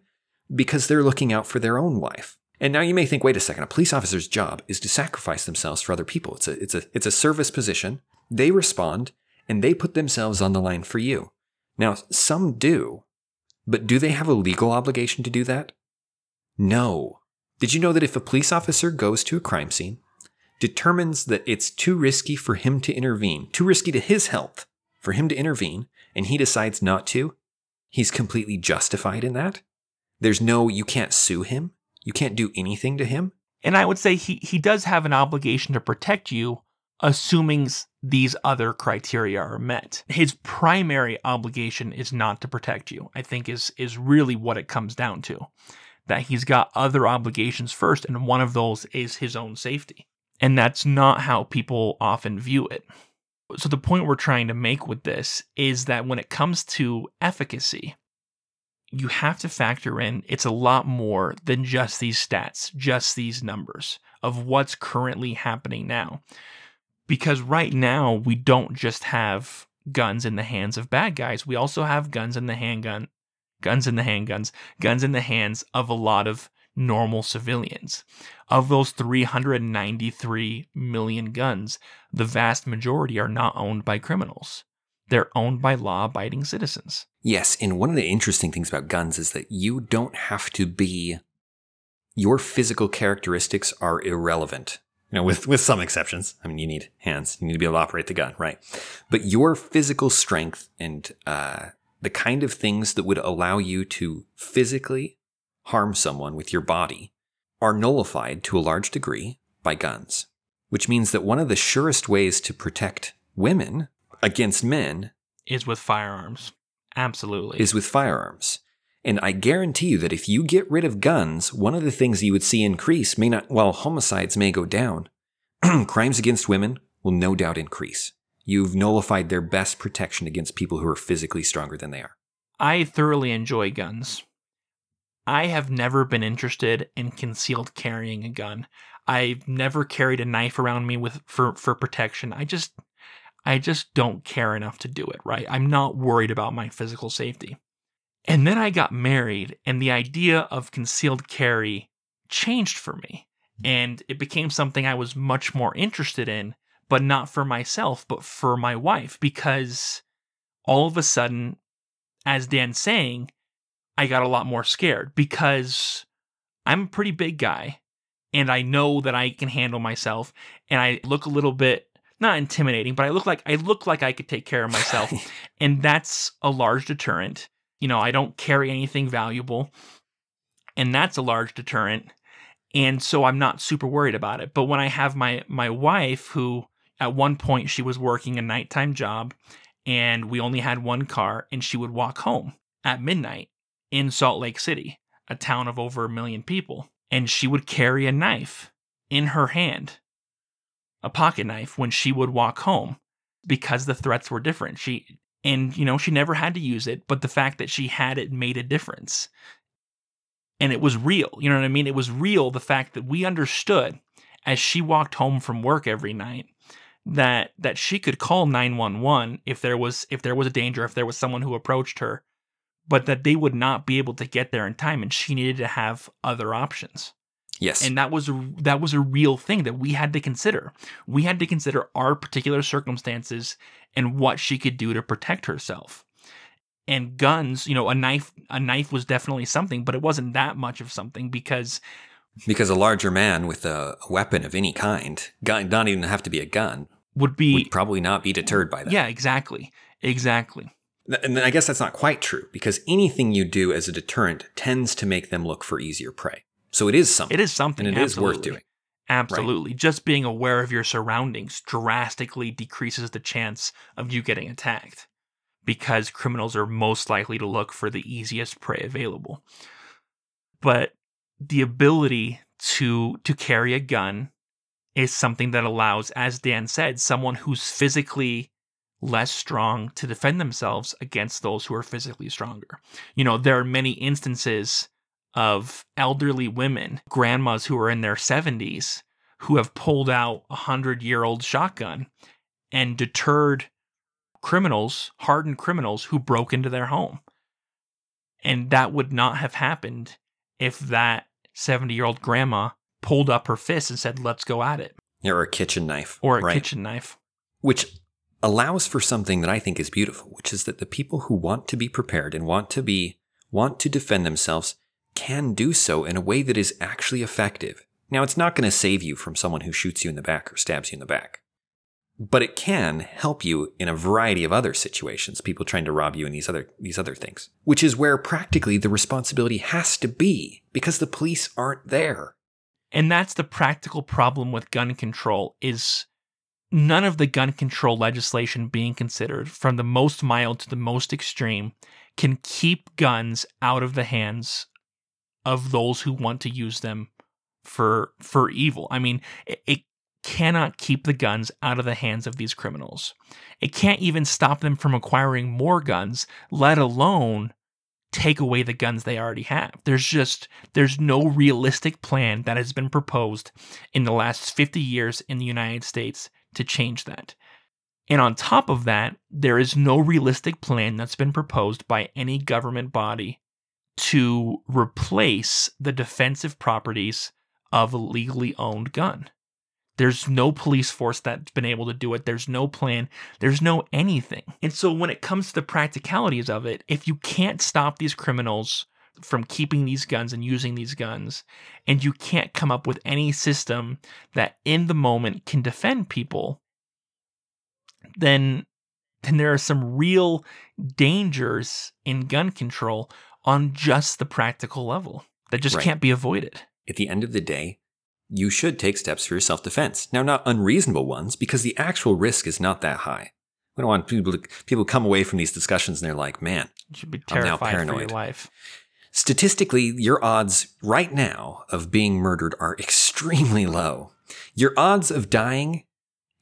Speaker 2: Because they're looking out for their own life. And now you may think, wait a second, a police officer's job is to sacrifice themselves for other people. It's a, it's a, it's a service position. They respond and they put themselves on the line for you. Now, some do, but do they have a legal obligation to do that? No. Did you know that if a police officer goes to a crime scene, determines that it's too risky for him to intervene, too risky to his health, for him to intervene and he decides not to, he's completely justified in that. There's no, you can't sue him. You can't do anything to him.
Speaker 1: And I would say he, he does have an obligation to protect you, assuming these other criteria are met. His primary obligation is not to protect you, I think is, is really what it comes down to. That he's got other obligations first, and one of those is his own safety. And that's not how people often view it. So, the point we're trying to make with this is that when it comes to efficacy, you have to factor in it's a lot more than just these stats, just these numbers of what's currently happening now. Because right now, we don't just have guns in the hands of bad guys, we also have guns in the handgun, guns in the handguns, guns in the hands of a lot of normal civilians. Of those 393 million guns, the vast majority are not owned by criminals. They're owned by law abiding citizens.
Speaker 2: Yes, and one of the interesting things about guns is that you don't have to be, your physical characteristics are irrelevant You know, with with some exceptions. I mean, you need hands. You need to be able to operate the gun, right? But your physical strength and uh, the kind of things that would allow you to physically harm someone with your body are nullified to a large degree by guns, which means that one of the surest ways to protect women against men
Speaker 1: Is with firearms. Absolutely.
Speaker 2: is with firearms. And I guarantee you that if you get rid of guns, one of the things you would see increase may not, while homicides may go down, *clears throat* crimes against women will no doubt increase. You've nullified their best protection against people who are physically stronger than they are.
Speaker 1: I thoroughly enjoy guns. I have never been interested in concealed carrying a gun. I've never carried a knife around me with for for protection. I just I just don't care enough to do it, right? I'm not worried about my physical safety. And then I got married and the idea of concealed carry changed for me. And it became something I was much more interested in, but not for myself, but for my wife because all of a sudden as Dan's saying, I got a lot more scared because I'm a pretty big guy and I know that I can handle myself and I look a little bit not intimidating, but I look like I look like I could take care of myself. *laughs* and that's a large deterrent. You know, I don't carry anything valuable. And that's a large deterrent. And so I'm not super worried about it. But when I have my my wife who at one point she was working a nighttime job and we only had one car and she would walk home at midnight in Salt Lake City, a town of over a million people, and she would carry a knife in her hand, a pocket knife when she would walk home because the threats were different. She and you know, she never had to use it, but the fact that she had it made a difference. And it was real. You know what I mean? It was real the fact that we understood as she walked home from work every night that that she could call 911 if there was if there was a danger if there was someone who approached her but that they would not be able to get there in time and she needed to have other options.
Speaker 2: Yes.
Speaker 1: and that was a, that was a real thing that we had to consider. We had to consider our particular circumstances and what she could do to protect herself. And guns you know a knife a knife was definitely something but it wasn't that much of something because
Speaker 2: because a larger man with a, a weapon of any kind, gun, not even have to be a gun,
Speaker 1: would be
Speaker 2: would probably not be deterred by that.
Speaker 1: yeah exactly exactly
Speaker 2: And then I guess that's not quite true because anything you do as a deterrent tends to make them look for easier prey. So it is something.
Speaker 1: It is something.
Speaker 2: And it is worth doing.
Speaker 1: Absolutely. Just being aware of your surroundings drastically decreases the chance of you getting attacked because criminals are most likely to look for the easiest prey available. But the ability to to carry a gun is something that allows as Dan said someone who's physically less strong to defend themselves against those who are physically stronger. You know, there are many instances of elderly women, grandmas who are in their 70s, who have pulled out a hundred year old shotgun and deterred criminals, hardened criminals who broke into their home. And that would not have happened if that 70 year old grandma pulled up her fist and said, let's go at it,
Speaker 2: or a kitchen knife.
Speaker 1: or a
Speaker 2: right?
Speaker 1: kitchen knife.
Speaker 2: Which allows for something that I think is beautiful, which is that the people who want to be prepared and want to be want to defend themselves can do so in a way that is actually effective. Now, it's not going to save you from someone who shoots you in the back or stabs you in the back. But it can help you in a variety of other situations, people trying to rob you and these other these other things. Which is where practically the responsibility has to be because the police aren't there.
Speaker 1: And that's the practical problem with gun control is none of the gun control legislation being considered from the most mild to the most extreme can keep guns out of the hands of those who want to use them for for evil. I mean, it, it cannot keep the guns out of the hands of these criminals. It can't even stop them from acquiring more guns, let alone take away the guns they already have. There's just there's no realistic plan that has been proposed in the last 50 years in the United States to change that. And on top of that, there is no realistic plan that's been proposed by any government body to replace the defensive properties of a legally owned gun. There's no police force that's been able to do it. There's no plan. There's no anything. And so when it comes to the practicalities of it, if you can't stop these criminals from keeping these guns and using these guns, and you can't come up with any system that in the moment can defend people, then then there are some real dangers in gun control on just the practical level that just
Speaker 2: Right.
Speaker 1: can't be avoided.
Speaker 2: At the end of the day, you should take steps for your self defense. Now, not unreasonable ones, because the actual risk is not that high. We don't want people to people come away from these discussions and they're like, man,
Speaker 1: You should be
Speaker 2: I'm now
Speaker 1: terrified for your
Speaker 2: paranoid.
Speaker 1: life.
Speaker 2: Statistically, your odds right now of being murdered are extremely low. Your odds of dying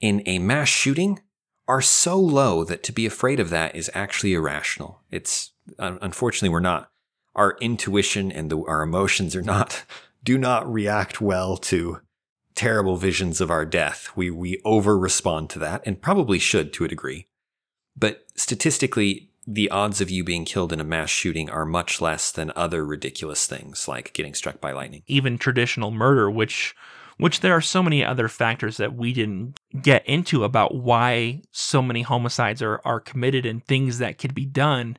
Speaker 2: in a mass shooting are so low that to be afraid of that is actually irrational. It's unfortunately we're not. Our intuition and the, our emotions are not do not react well to terrible visions of our death. We we over respond to that and probably should to a degree. But statistically, the odds of you being killed in a mass shooting are much less than other ridiculous things like getting struck by lightning.
Speaker 1: even traditional murder, which which there are so many other factors that we didn't get into about why so many homicides are are committed and things that could be done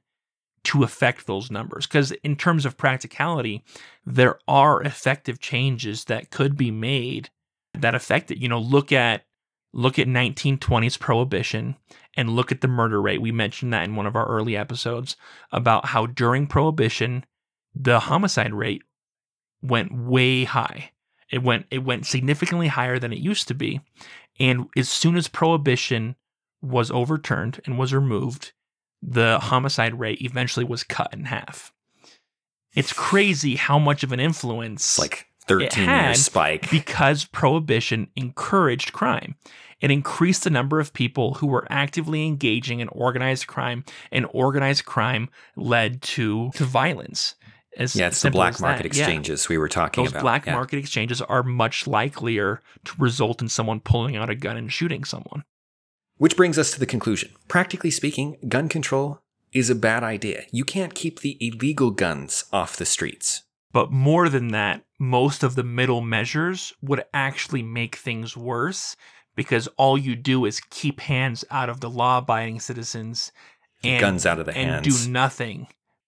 Speaker 1: to affect those numbers. Because in terms of practicality, there are effective changes that could be made that affect it. You know, look at look at 1920s prohibition and look at the murder rate. We mentioned that in one of our early episodes about how during prohibition the homicide rate went way high. It went it went significantly higher than it used to be. And as soon as prohibition was overturned and was removed, the homicide rate eventually was cut in half. It's crazy how much of an influence
Speaker 2: like 13
Speaker 1: had
Speaker 2: year spike.
Speaker 1: because prohibition encouraged crime. It increased the number of people who were actively engaging in organized crime, and organized crime led to, to violence. As
Speaker 2: yeah, it's the black market
Speaker 1: that. Yeah.
Speaker 2: exchanges we were talking
Speaker 1: Those
Speaker 2: about.
Speaker 1: black
Speaker 2: Yeah.
Speaker 1: market exchanges are much likelier to result in someone pulling out a gun and shooting someone.
Speaker 2: Which brings us to the conclusion. Practically speaking, gun control is a bad idea. You can't keep the illegal guns off the streets.
Speaker 1: But more than that, most of the middle measures would actually make things worse because all you do is keep hands out of the law abiding citizens and
Speaker 2: guns out of the
Speaker 1: and
Speaker 2: hands.
Speaker 1: do nothing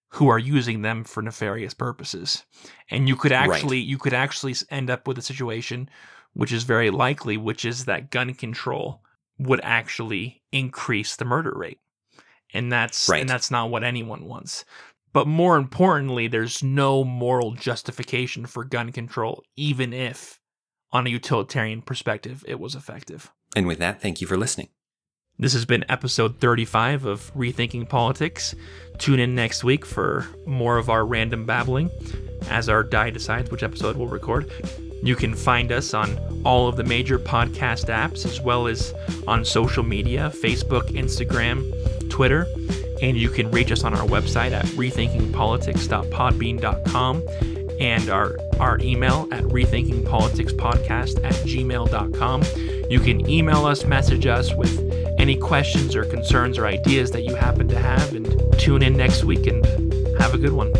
Speaker 1: who are using them for nefarious purposes. And you could
Speaker 2: Right.
Speaker 1: actually you could actually end up with a situation which is very likely, which is that gun control would actually increase the murder rate. And that's
Speaker 2: Right.
Speaker 1: and that's not what anyone wants. But more importantly, there's no moral justification for gun control, even if, on a utilitarian perspective, it was effective.
Speaker 2: And with that, thank you for listening.
Speaker 1: This has been episode 35 of Rethinking Politics. Tune in next week for more of our random babbling as our die decides which episode we'll record. You can find us on all of the major podcast apps as well as on social media Facebook, Instagram, Twitter. And you can reach us on our website at rethinkingpolitics.podbean.com and our, our email at rethinkingpoliticspodcast at gmail.com. You can email us, message us with any questions or concerns or ideas that you happen to have, and tune in next week and have a good one.